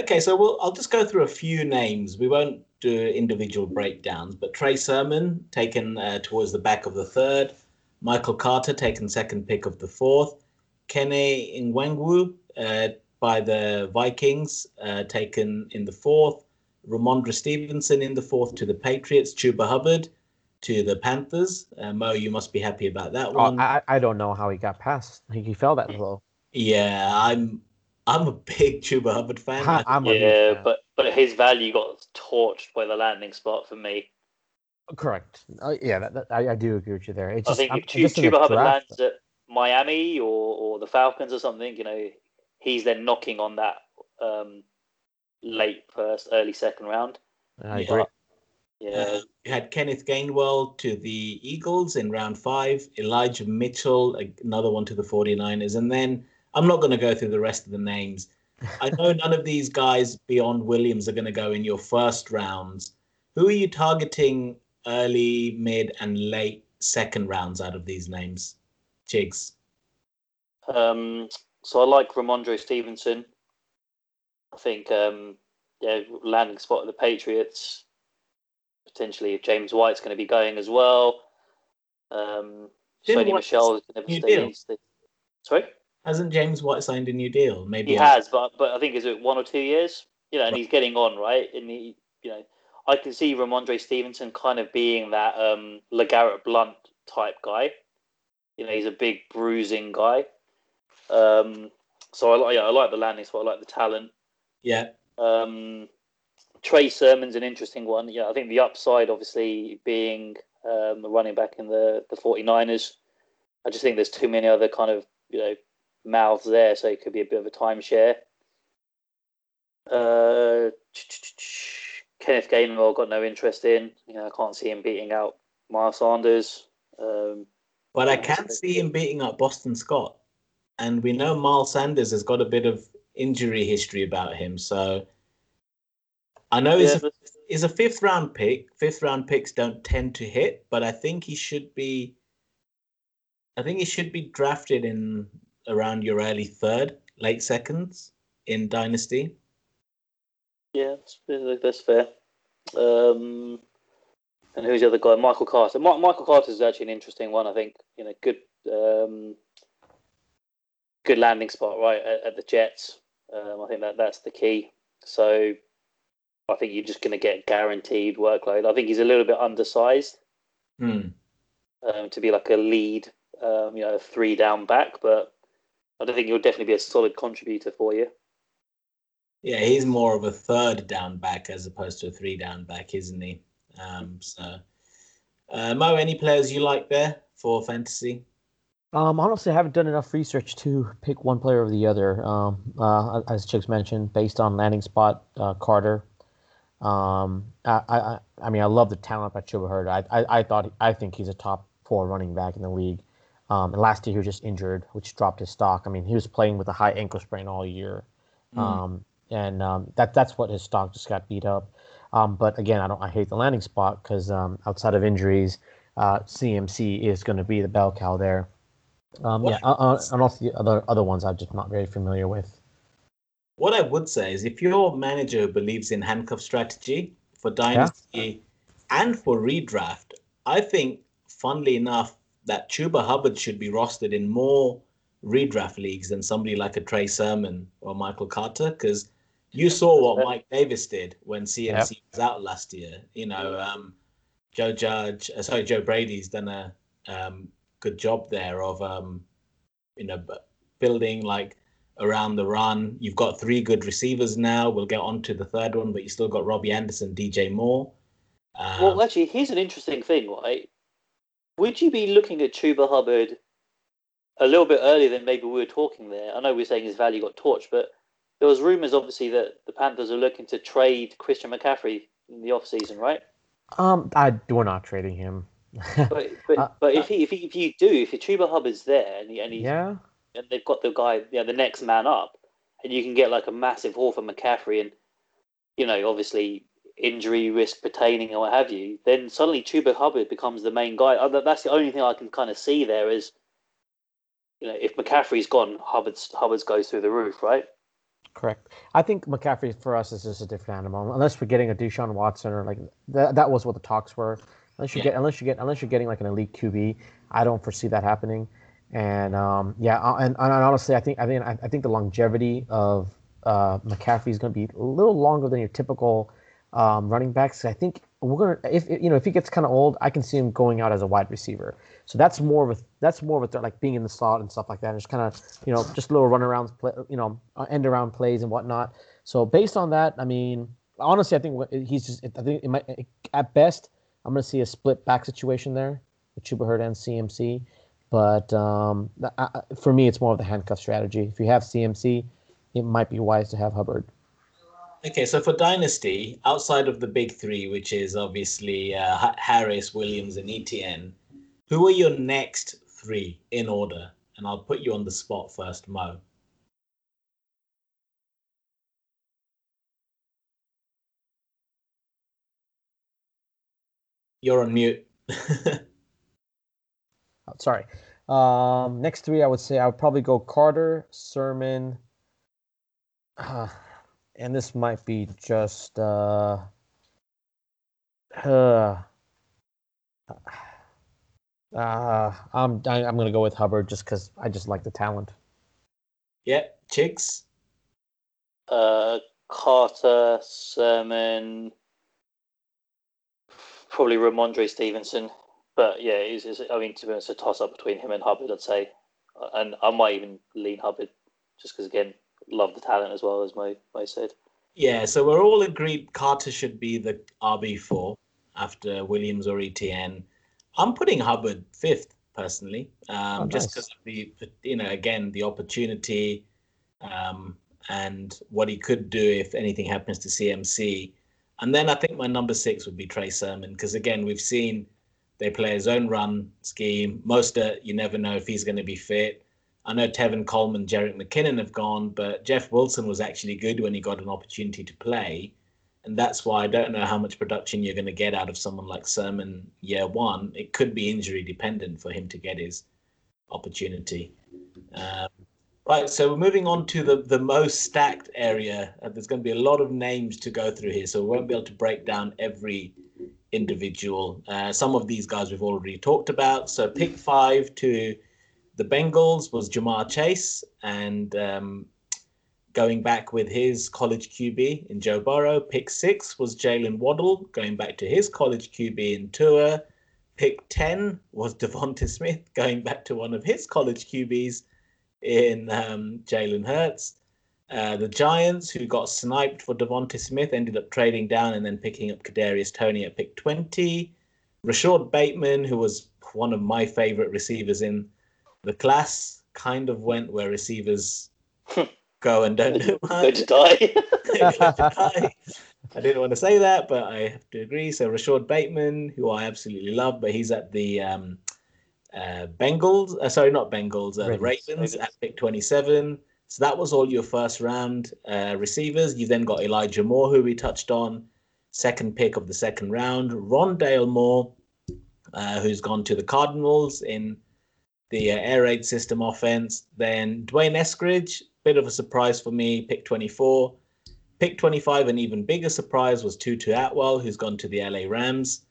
Okay, so we'll, I'll just go through a few names. We won't do individual breakdowns, but Trey Sermon taken uh, towards the back of the third, Michael Carter taken second pick of the fourth, Kene Nwangwu uh, by the Vikings uh, taken in the fourth, Rhamondre Stevenson in the fourth to the Patriots, Chuba Hubbard to the Panthers. Uh, Mo, you must be happy about that Oh, one. I I don't know how he got past. He, he fell that low. yeah, I'm I'm a big Chuba Hubbard fan. I, I'm a huge Yeah, fan. but but his value got torched by the landing spot for me. correct. Uh, yeah, that, that, I, I do agree with you there. It's I just, think I'm- if Chu- just Chuba Hubbard draft- lands at Miami or, or the Falcons or something, you know, he's then knocking on that um, late first, early second round. I Yeah. agree. Yeah, Uh, you had Kenneth Gainwell to the Eagles in round five, Elijah Mitchell, another one to the 49ers. And then I'm not going to go through the rest of the names. I know none of these guys beyond Williams are going to go in your first rounds. Who are you targeting early, mid, and late second rounds out of these names? Chigs. Um, so I like Rhamondre Stevenson. I think, um, yeah, landing spot of the Patriots. Potentially, if James White's going to be going as well. Um, Sony Michel is going to stay. deal? Sorry, Hasn't James White signed a new deal? Maybe he has, but but I think is it one or two years? You know, and he's getting on right. And he, you know, I can see Rhamondre Stevenson kind of being that um, LeGarrette Blount type guy. You know, he's a big bruising guy. Um, so I like, yeah, I like the landing spot. I like the talent. Yeah. Um, Trey Sermon's an interesting one. Yeah, I think the upside, obviously, being um, a running back in the, the 49ers. I just think there's too many other kind of, you know, mouths there, so it could be a bit of a timeshare. Uh, Kenneth Gainwell got no interest in. You know, I can't see him beating out Miles Sanders. Um, But I can that's see him beating up Boston Scott. And we know Miles Sanders has got a bit of injury history about him. So I know he's, yeah, a, he's a fifth round pick. Fifth round picks don't tend to hit, but I think he should be. I think he should be drafted in around your early third, late seconds in Dynasty. Yeah, that's, that's fair. Um, and who's the other guy? Michael Carter. Mi- Michael Carter is actually an interesting one. I think you know, good, um, good landing spot right at, at the Jets. Um, I think that that's the key. So I think you're just going to get guaranteed workload. I think he's a little bit undersized Hmm. um, to be like a lead, um, you know, a three down back, but I don't think he'll definitely be a solid contributor for you. Yeah, he's more of a third down back as opposed to a three down back, isn't he? Um, so, uh, Mo, any players you like there for fantasy? Um, honestly, I haven't done enough research to pick one player over the other. Um, uh, as Chigs mentioned, based on landing spot, uh, Carter. Um, I, I, I mean, I love the talent by Chuba Hurd. I, I, I thought, I think he's a top four running back in the league. Um, and last year he was just injured, which dropped his stock. I mean, he was playing with a high ankle sprain all year. Mm. Um, and um, that that's what his stock just got beat up. Um, but again, I don't I hate the landing spot because um, outside of injuries, uh, CMC is going to be the bell cow there. Um, yeah, uh, uh, and also the other other ones I'm just not very familiar with. What I would say is if you're a manager believes in handcuff strategy for dynasty and for redraft, I think, funnily enough, that Chuba Hubbard should be rostered in more redraft leagues than somebody like a Trey Sermon or Michael Carter, because you saw what Mike Davis did when CMC was out last year. You know, um, Joe Judge, uh, sorry, Joe Brady's done a um, good job there of, um, you know, building like around the run. You've got three good receivers now. We'll get on to the third one, but you still got Robbie Anderson, DJ Moore. Um, Well, actually, here's an interesting thing, right? Would you be looking at Chuba Hubbard a little bit earlier than maybe we were talking there? I know we are saying his value got torched, but there was rumours, obviously, that the Panthers are looking to trade Christian McCaffrey in the off season, right? Um, I we're not trading him. But but, Uh, but if he, if he, if you do, if your Chuba Hubbard's there and he, and, he's, yeah, and they've got the guy, you know, the next man up, and you can get like a massive haul for McCaffrey, and you know, obviously, injury risk pertaining or what have you, then suddenly Chuba Hubbard becomes the main guy. Uh, that's the only thing I can kind of see there is, you know, if McCaffrey's gone, Hubbard's Hubbard's goes through the roof, right? Correct. I think McCaffrey for us is just a different animal. Unless we're getting a Deshaun Watson or like that. That was what the talks were. Unless you yeah. get, unless you get, unless you're getting like an elite QB, I don't foresee that happening. And um, yeah, uh, and, and honestly, I think I think I think the longevity of uh, McCaffrey is going to be a little longer than your typical um, running backs. I think we're gonna if you know if he gets kind of old, I can see him going out as a wide receiver. So that's more of a that's more of a like being in the slot and stuff like that. And just kind of you know just little runarounds, play, you know, uh, end around plays and whatnot. So based on that, I mean, honestly, I think he's just I think it might at best I'm to see a split back situation there with Chuba Hurd and CMC. But um, I, for me, it's more of the handcuff strategy. If you have CMC, it might be wise to have Hubbard. Okay, so for Dynasty, outside of the big three, which is obviously uh, Harris, Williams, and ETN, who are your next three in order? And I'll put you on the spot first, Mo. You're on mute. oh, sorry. Um, next three, I would say I would probably go Carter, Sermon, uh, and this might be just uh, uh, uh I'm I, am gonna go with Hubbard just because I just like the talent. Yeah, Chigs. Uh, Carter, Sermon, probably Rhamondre Stevenson. But yeah, it's, it's, I mean, to be honest, a toss up between him and Hubbard, I'd say. And I might even lean Hubbard just because, again, love the talent as well, as my my said. Yeah, so we're all agreed Carter should be the RB4 after Williams or ETN. I'm putting Hubbard fifth personally, um, oh, just because of the, you know, again, the opportunity um, and what he could do if anything happens to CMC. And then I think my number six would be Trey Sermon because again we've seen they play his own run scheme. Mostert, you never know if he's going to be fit. I know Tevin Coleman, Jerick McKinnon have gone, but Jeff Wilson was actually good when he got an opportunity to play. And that's why I don't know how much production you're going to get out of someone like Sermon year one. It could be injury dependent for him to get his opportunity. Um, Right, so we're moving on to the, the most stacked area. Uh, there's going to be a lot of names to go through here, so we won't be able to break down every individual. Uh, some of these guys we've already talked about. So pick five to the Bengals was Ja'Marr Chase, and um, going back with his college QB in Joe Burrow. Pick six was Jaylen Waddle, going back to his college QB in Tua. Pick 10 was Devonta Smith, going back to one of his college QBs in um, Jalen Hurts. Uh, the Giants, who got sniped for Devonta Smith, ended up trading down and then picking up Kadarius Toney at pick 20. Rashod Bateman, who was one of my favorite receivers in the class, kind of went where receivers go and don't do much. Go to die. I didn't want to say that, but I have to agree. So Rashod Bateman, who I absolutely love, but he's at the um, uh, Bengals, uh, sorry, not Bengals, uh, Ravens. the Ravens, Ravens at pick 27. So that was all your first round uh, receivers. You've then got Elijah Moore, who we touched on, second pick of the second round. Rondale Moore, uh, who's gone to the Cardinals in the uh, air raid system offense. Then D'Wayne Eskridge, bit of a surprise for me, pick 24. Pick 25, an even bigger surprise was Tutu Atwell, who's gone to the LA Rams.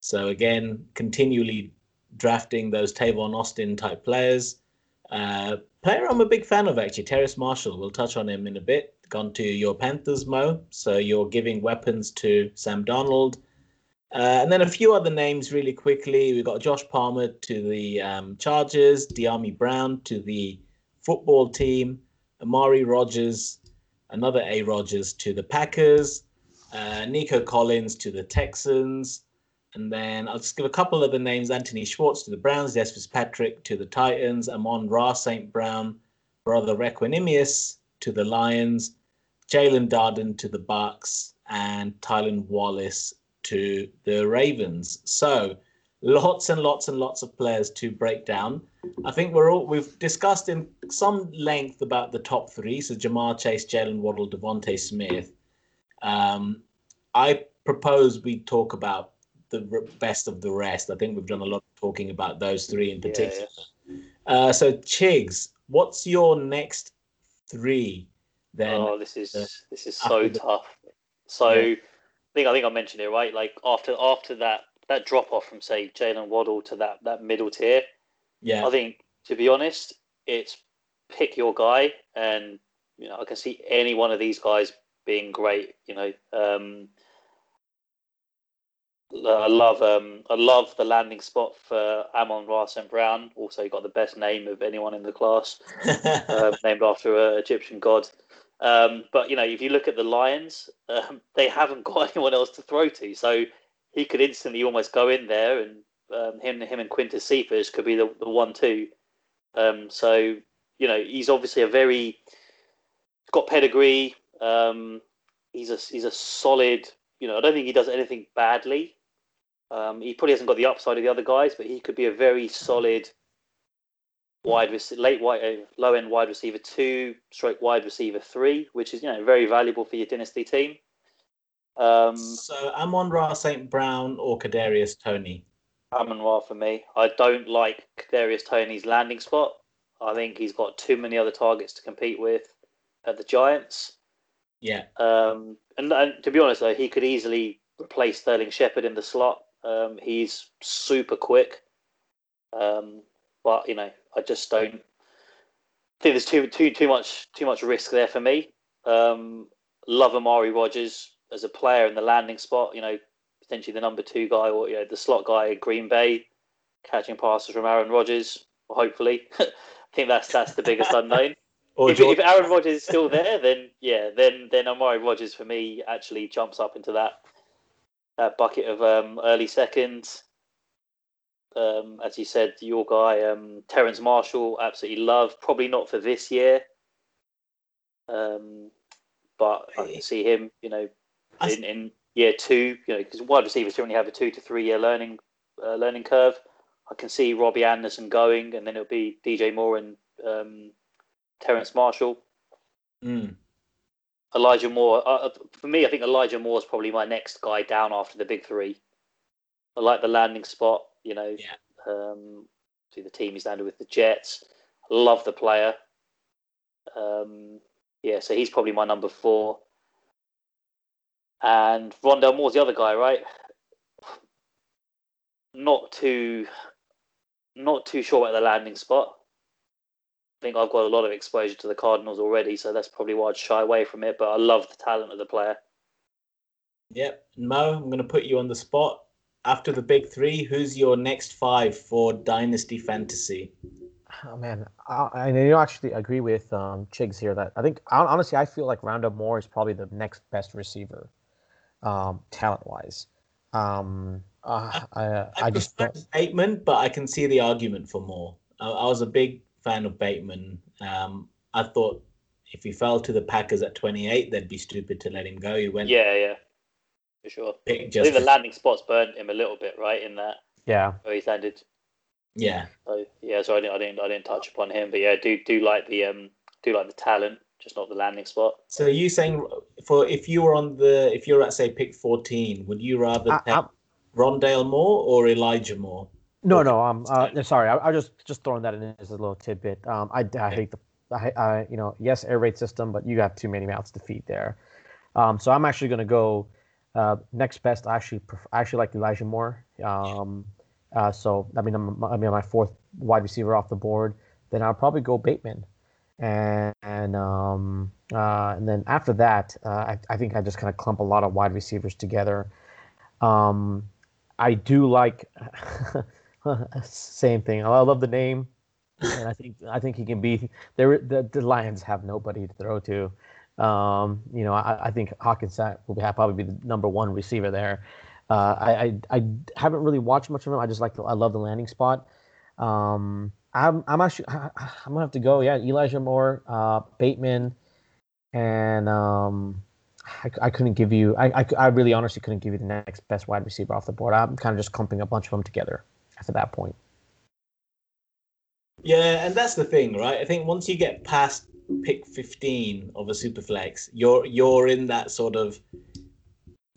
So again, continually drafting those Tavon Austin type players. Uh, player I'm a big fan of actually, Terrace Marshall. We'll touch on him in a bit. Gone to your Panthers, Mo. So you're giving weapons to Sam Darnold. Uh, and then a few other names really quickly. We've got Josh Palmer to the um, Chargers, Dyami Brown to the football team, Amari Rodgers, another A. Rodgers to the Packers, uh, Nico Collins to the Texans, and then I'll just give a couple of the names Anthony Schwartz to the Browns, Dez Fitzpatrick to the Titans, Amon-Ra St. Brown, brother Equanimeous to the Lions, Jaelon Darden to the Bucs, and Tylan Wallace to the Ravens. So lots and lots and lots of players to break down. I think we're all we've discussed in some length about the top three. So Ja'Marr Chase, Jaylen Waddle, DeVonta Smith. Um, I propose we talk about the best of the rest. I think we've done a lot of talking about those three in Yeah, particular. Uh, so, Chigs, what's your next three? Then oh, this is uh, this is so tough. So, Yeah. I think I think I mentioned it right. Like after after that that drop off from say Jaylen Waddle to that that middle tier, yeah, I think to be honest, it's pick your guy, and you know I can see any one of these guys being great. You know, um, I love um, I love the landing spot for Amon Ra St. Brown. Also, got the best name of anyone in the class um, named after an Egyptian god. Um, but you know, if you look at the Lions, um, they haven't got anyone else to throw to, so he could instantly almost go in there, and um, him, him and Quintez Cephus could be the, the one-two. Um, so you know, he's obviously a very got pedigree. Um, he's a he's a solid. You know, I don't think he does anything badly. Um, he probably hasn't got the upside of the other guys, but he could be a very solid wide late wide, uh, low end wide receiver two, stroke wide receiver three, which is you know very valuable for your dynasty team. Um, so Amon Ra St. Brown or Kadarius Toney? Amon Ra for me. I don't like Darius Toney's landing spot. I think he's got too many other targets to compete with at the Giants. Yeah, Um, and, and to be honest, though, he could easily replace Sterling Shepard in the slot. Um, he's super quick, um, but you know, I just don't think there's too too too much too much risk there for me. Um, love Amari Rodgers as a player in the landing spot. You know, potentially the number two guy or you know the slot guy at Green Bay, catching passes from Aaron Rodgers. Hopefully, I think that's that's the biggest unknown if, if Aaron Rodgers is still there, then yeah, then then Amari Rodgers for me actually jumps up into that that bucket of um, early seconds. Um, as you said, your guy um, Terrence Marshall, absolutely love. Probably not for this year, um, but I can see him. You know, in, in year two, you know, because wide receivers generally have a two to three year learning uh, learning curve. I can see Robbie Anderson going, and then it'll be DJ Moore and um, Terrence Marshall. Mm, Elijah Moore. Uh, for me, I think Elijah Moore is probably my next guy down after the big three. I like the landing spot. You know, Yeah. um, see the team he's landed with the Jets. Love the player. Um, yeah, so he's probably my number four. And Rondale Moore's the other guy, right? Not too, not too sure about the landing spot. I think I've got a lot of exposure to the Cardinals already, so that's probably why I'd shy away from it. But I love the talent of the player. yep. Mo, I'm going to put you on the spot. After the big three, who's your next five for Dynasty Fantasy? Oh man, I, I you know, actually agree with um, Chigs here that I think honestly I feel like Rondo Moore is probably the next best receiver, um, talent wise. Um, uh, I I, I just prefer don't, Bateman, but I can see the argument for more. I, I was a big fan of Bateman. Um, I thought if he fell to the Packers at 28, they'd be stupid to let him go. He went Yeah, yeah, for sure. pick I think the landing spots burnt him a little bit, right? In that yeah. where he's landed. yeah. So yeah, so I didn't, I didn't, I didn't touch upon him, but yeah, do do like the um, do like the talent, just not the landing spot. So are you saying for if you were on the if you're at say pick 14, would you rather I, take I'm, Rondale Moore or Elijah Moore? no, Okay. no, I'm uh, no, sorry. I, I was just just throwing that in as a little tidbit. Um, I, I hate the I, I you know yes air raid system, but you have too many mouths to feed there. Um, so I'm actually going to go uh, next best. I actually I actually like Elijah Moore. Um, uh, so I mean I'm, I mean my fourth wide receiver off the board. Then I'll probably go Bateman, and and um, uh, and then after that uh, I, I think I just kind of clump a lot of wide receivers together. Um, I do like same thing. I love the name, and I think I think he can be there. The, the Lions have nobody to throw to. Um, you know, I, I think Hawkins will probably be the number one receiver there. Uh, I, I I haven't really watched much of him. I just like the, I love the landing spot. Um, I'm I'm actually I, I'm gonna have to go. Yeah, Elijah Moore, uh, Bateman, and um, I, I couldn't give you. I, I I really honestly couldn't give you the next best wide receiver off the board. I'm kind of just clumping a bunch of them together after that point. Yeah, and that's the thing, right? I think once you get past pick 15 of a superflex, you're you're in that sort of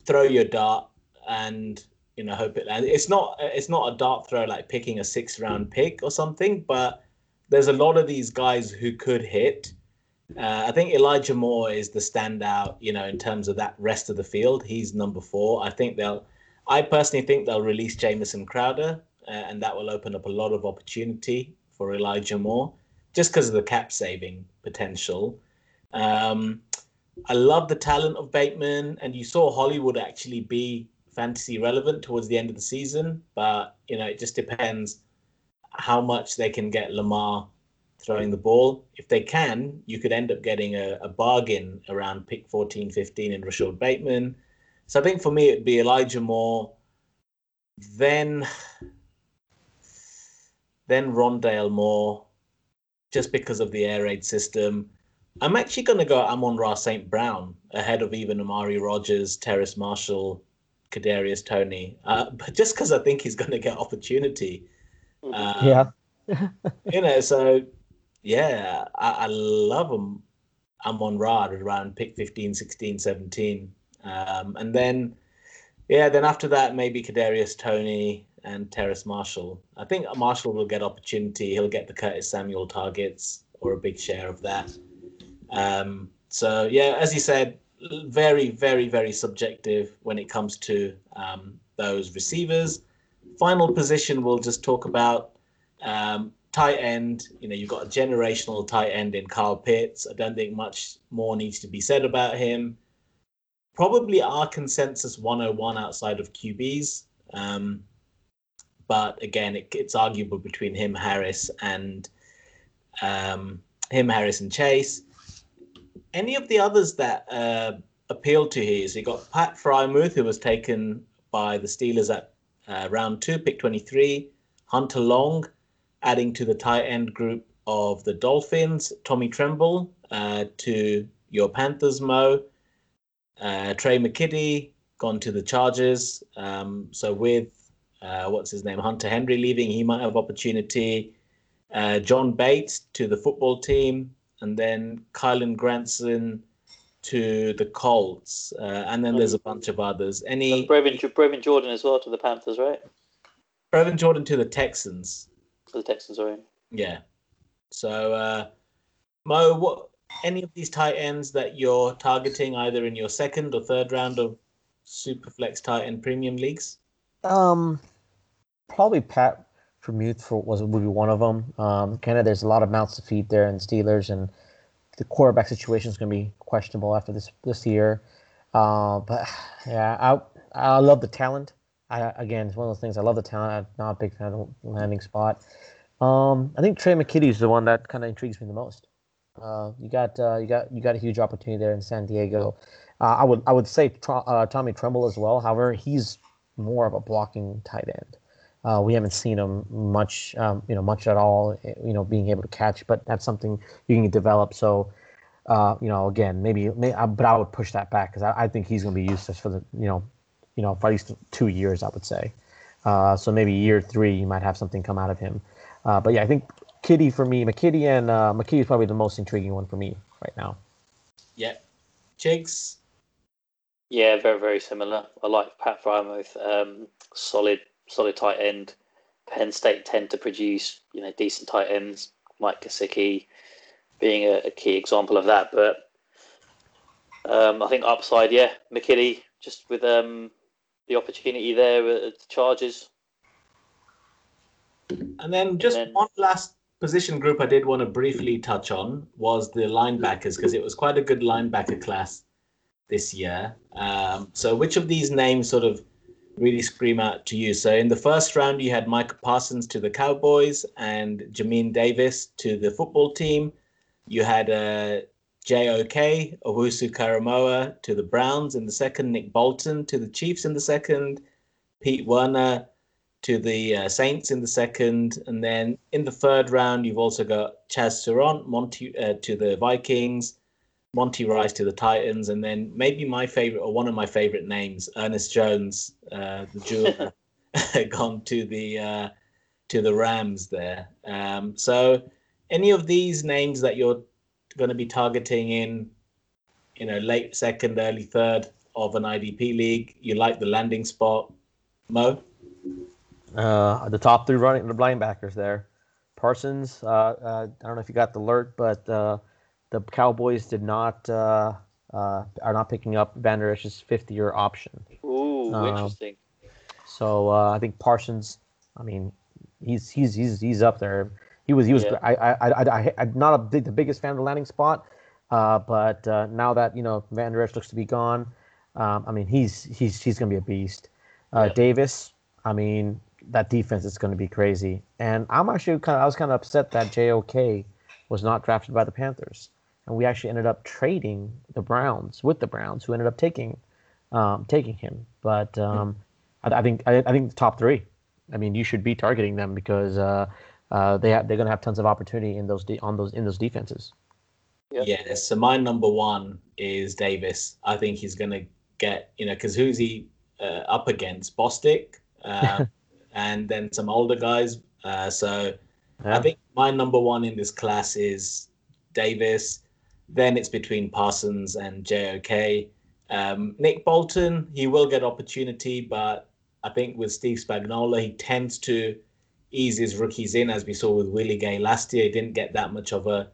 throw your dart and you know hope it lands. It's not it's not a dart throw like picking a six round pick or something, but there's a lot of these guys who could hit. Uh, I think Elijah Moore is the standout, you know, in terms of that rest of the field. He's number four. I think they'll. I personally think they'll release Jamison Crowder, uh, and that will open up a lot of opportunity for Elijah Moore, just because of the cap saving potential. Um, I love the talent of Bateman, and you saw Hollywood actually be fantasy relevant towards the end of the season, but you know it just depends how much they can get Lamar throwing the ball. If they can, you could end up getting a, a bargain around pick 14, 15 in Rashod Bateman. So I think for me it'd be Elijah Moore, then then Rondale Moore, just because of the air raid system. I'm actually going to go Amon-Ra St. Brown ahead of even Amari Rodgers, Terrace Marshall, Kadarius Toney, uh, but just because I think he's going to get opportunity. Um, yeah. you know, so yeah, I, I love him. Amon-Ra around pick 15, 16, 17. Um, and then, yeah, then after that, maybe Kadarius Toney and Terrace Marshall. I think Marshall will get opportunity. He'll get the Curtis Samuel targets or a big share of that. Um, so, yeah, as you said, very, very, very subjective when it comes to um, those receivers. Final position, we'll just talk about um, tight end. You know, you've got a generational tight end in Kyle Pitts. I don't think much more needs to be said about him. Probably our consensus 101 outside of QBs. Um, but again, it, it's arguable between him, Harris, and um, him, Harris, and Chase any of the others that uh, appealed to here is you got Pat Freiermuth, who was taken by the Steelers at uh, round two, pick 23. Hunter Long, adding to the tight end group of the Dolphins. Tommy Tremble uh, to your Panthers, Mo. Uh, Tre' McKitty gone to the Chargers. Um, so with uh, what's his name, Hunter Henry leaving, he might have opportunity. Uh, John Bates to the football team and then Kylen Granson to the Colts, uh, and then there's a bunch of others. Any Brevin, Brevin Jordan as well to the Panthers, right? Brevin Jordan to the Texans. To the Texans, right? Yeah. So, uh, Mo, what any of these tight ends that you're targeting either in your second or third round of Superflex tight end premium leagues? Um, probably Pat Freiermuth for was would be one of them. Um, kind of there's a lot of mouths to feed there in Steelers, and the quarterback situation is going to be questionable after this this year. Uh, but yeah, I I love the talent. I again, it's one of those things. I love the talent. I'm not a big fan of the landing spot. Um, I think Tre' McKitty is the one that kind of intrigues me the most. Uh, you got uh, you got you got a huge opportunity there in San Diego. Uh, I would I would say uh, Tommy Tremble as well. However, he's more of a blocking tight end. Uh, we haven't seen him much, um, you know, much at all. Eh, you know, being able to catch, but that's something you can develop. So, uh, you know, again, maybe, maybe, uh, but I would push that back because I, I, think he's going to be useless for the, you know, you know, for at least two years, I would say. Uh, so maybe year three, you might have something come out of him. Uh, but yeah, I think Kitty for me, McKitty and uh, McKitty is probably the most intriguing one for me right now. Yeah, Chigs. Yeah, very very similar. I like Pat Freiermuth. Um, solid solid tight end. Penn State tend to produce, you know, decent tight ends. Mike Gesicki being a, a key example of that. But um, I think upside, yeah, McKitty just with um, the opportunity there at the Chargers. And then just and then, one last position group I did want to briefly touch on was the linebackers because it was quite a good linebacker class this year. Um, so which of these names sort of really scream out to you. So in the first round, you had Micah Parsons to the Cowboys and Jamin Davis to the football team. You had uh, JOK, Owusu-Koramoah to the Browns in the second, Nick Bolton to the Chiefs in the second, Pete Werner to the uh, Saints in the second, and then in the third round, you've also got Chazz Surratt Monty, uh, to the Vikings, Monty Rice to the Titans, and then maybe my favorite or one of my favorite names, Ernest Jones, uh, the jeweler, gone to the uh, to the Rams there. Um, so, any of these names that you're going to be targeting in, you know, late second, early third of an IDP league. You like the landing spot, Mo? Uh, the top three running the linebackers there. Parsons, uh, uh, I don't know if you got the alert, but uh, the Cowboys did not uh, uh, are not picking up Vander Esch's fifth year option. Ooh, Um, interesting. So uh, I think Parsons. I mean, he's he's he's he's up there. He was he was. Yeah. I, I I I I'm not a big, the biggest fan of the landing spot, uh, but uh, now that you know Vander Esch looks to be gone, um, I mean he's he's he's gonna be a beast. Uh, Yeah. Davis. I mean that defense is gonna be crazy, and I'm actually kind of I was kind of upset that JOK was not drafted by the Panthers, and we actually ended up trading the Browns with the Browns, who ended up taking um, taking him. But um, I, I think I, I think the top three. I mean, you should be targeting them because uh, uh, they have, they're going to have tons of opportunity in those de- on those in those defenses. Yeah. Yeah. So my number one is Davis. I think he's going to get, you know, because who's he uh, up against? Bostic, uh, and then some older guys. Uh, so Yeah. I think my number one in this class is Davis. Then it's between Parsons and JOK. Um, Nick Bolton, he will get opportunity, but I think with Steve Spagnuolo, he tends to ease his rookies in, as we saw with Willie Gay last year. He didn't get that much of a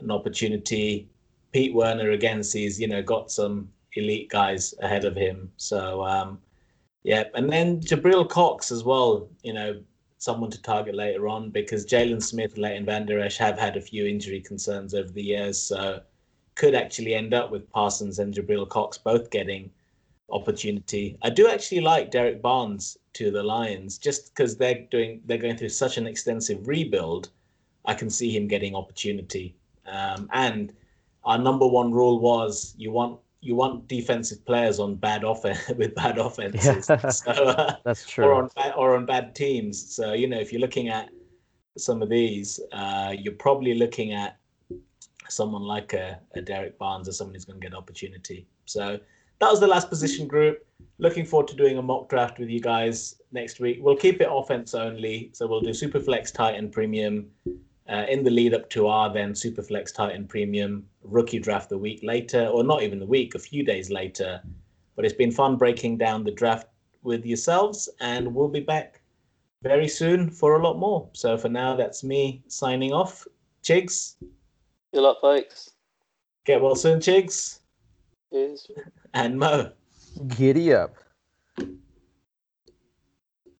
an opportunity. Pete Werner again sees, you know, got some elite guys ahead of him. So um, yeah, and then Jabril Cox as well, you know, someone to target later on because Jaylon Smith, Leighton Vander Esch have had a few injury concerns over the years, so could actually end up with Parsons and Jabril Cox both getting opportunity. I do actually like Derrick Barnes to the Lions just because they're doing they're going through such an extensive rebuild. I can see him getting opportunity. Um, and our number one rule was you want you want defensive players on bad offense with bad offenses. Yeah. So, uh, That's or true. on bad, or on bad teams. So you know, if you're looking at some of these, uh, you're probably looking at someone like a, a Derrick Barnes or someone who's going to get an opportunity. So that was the last position group. Looking forward to doing a mock draft with you guys next week. We'll keep it offense only, so we'll do Superflex tight end Premium uh, in the lead up to our then Superflex tight end Premium rookie draft the week later, or not even the week, a few days later. But it's been fun breaking down the draft with yourselves, and we'll be back very soon for a lot more. So for now, that's me signing off. Chigs, Good luck, folks. get well soon, Chigs, Cheers. and Mo. Giddy up.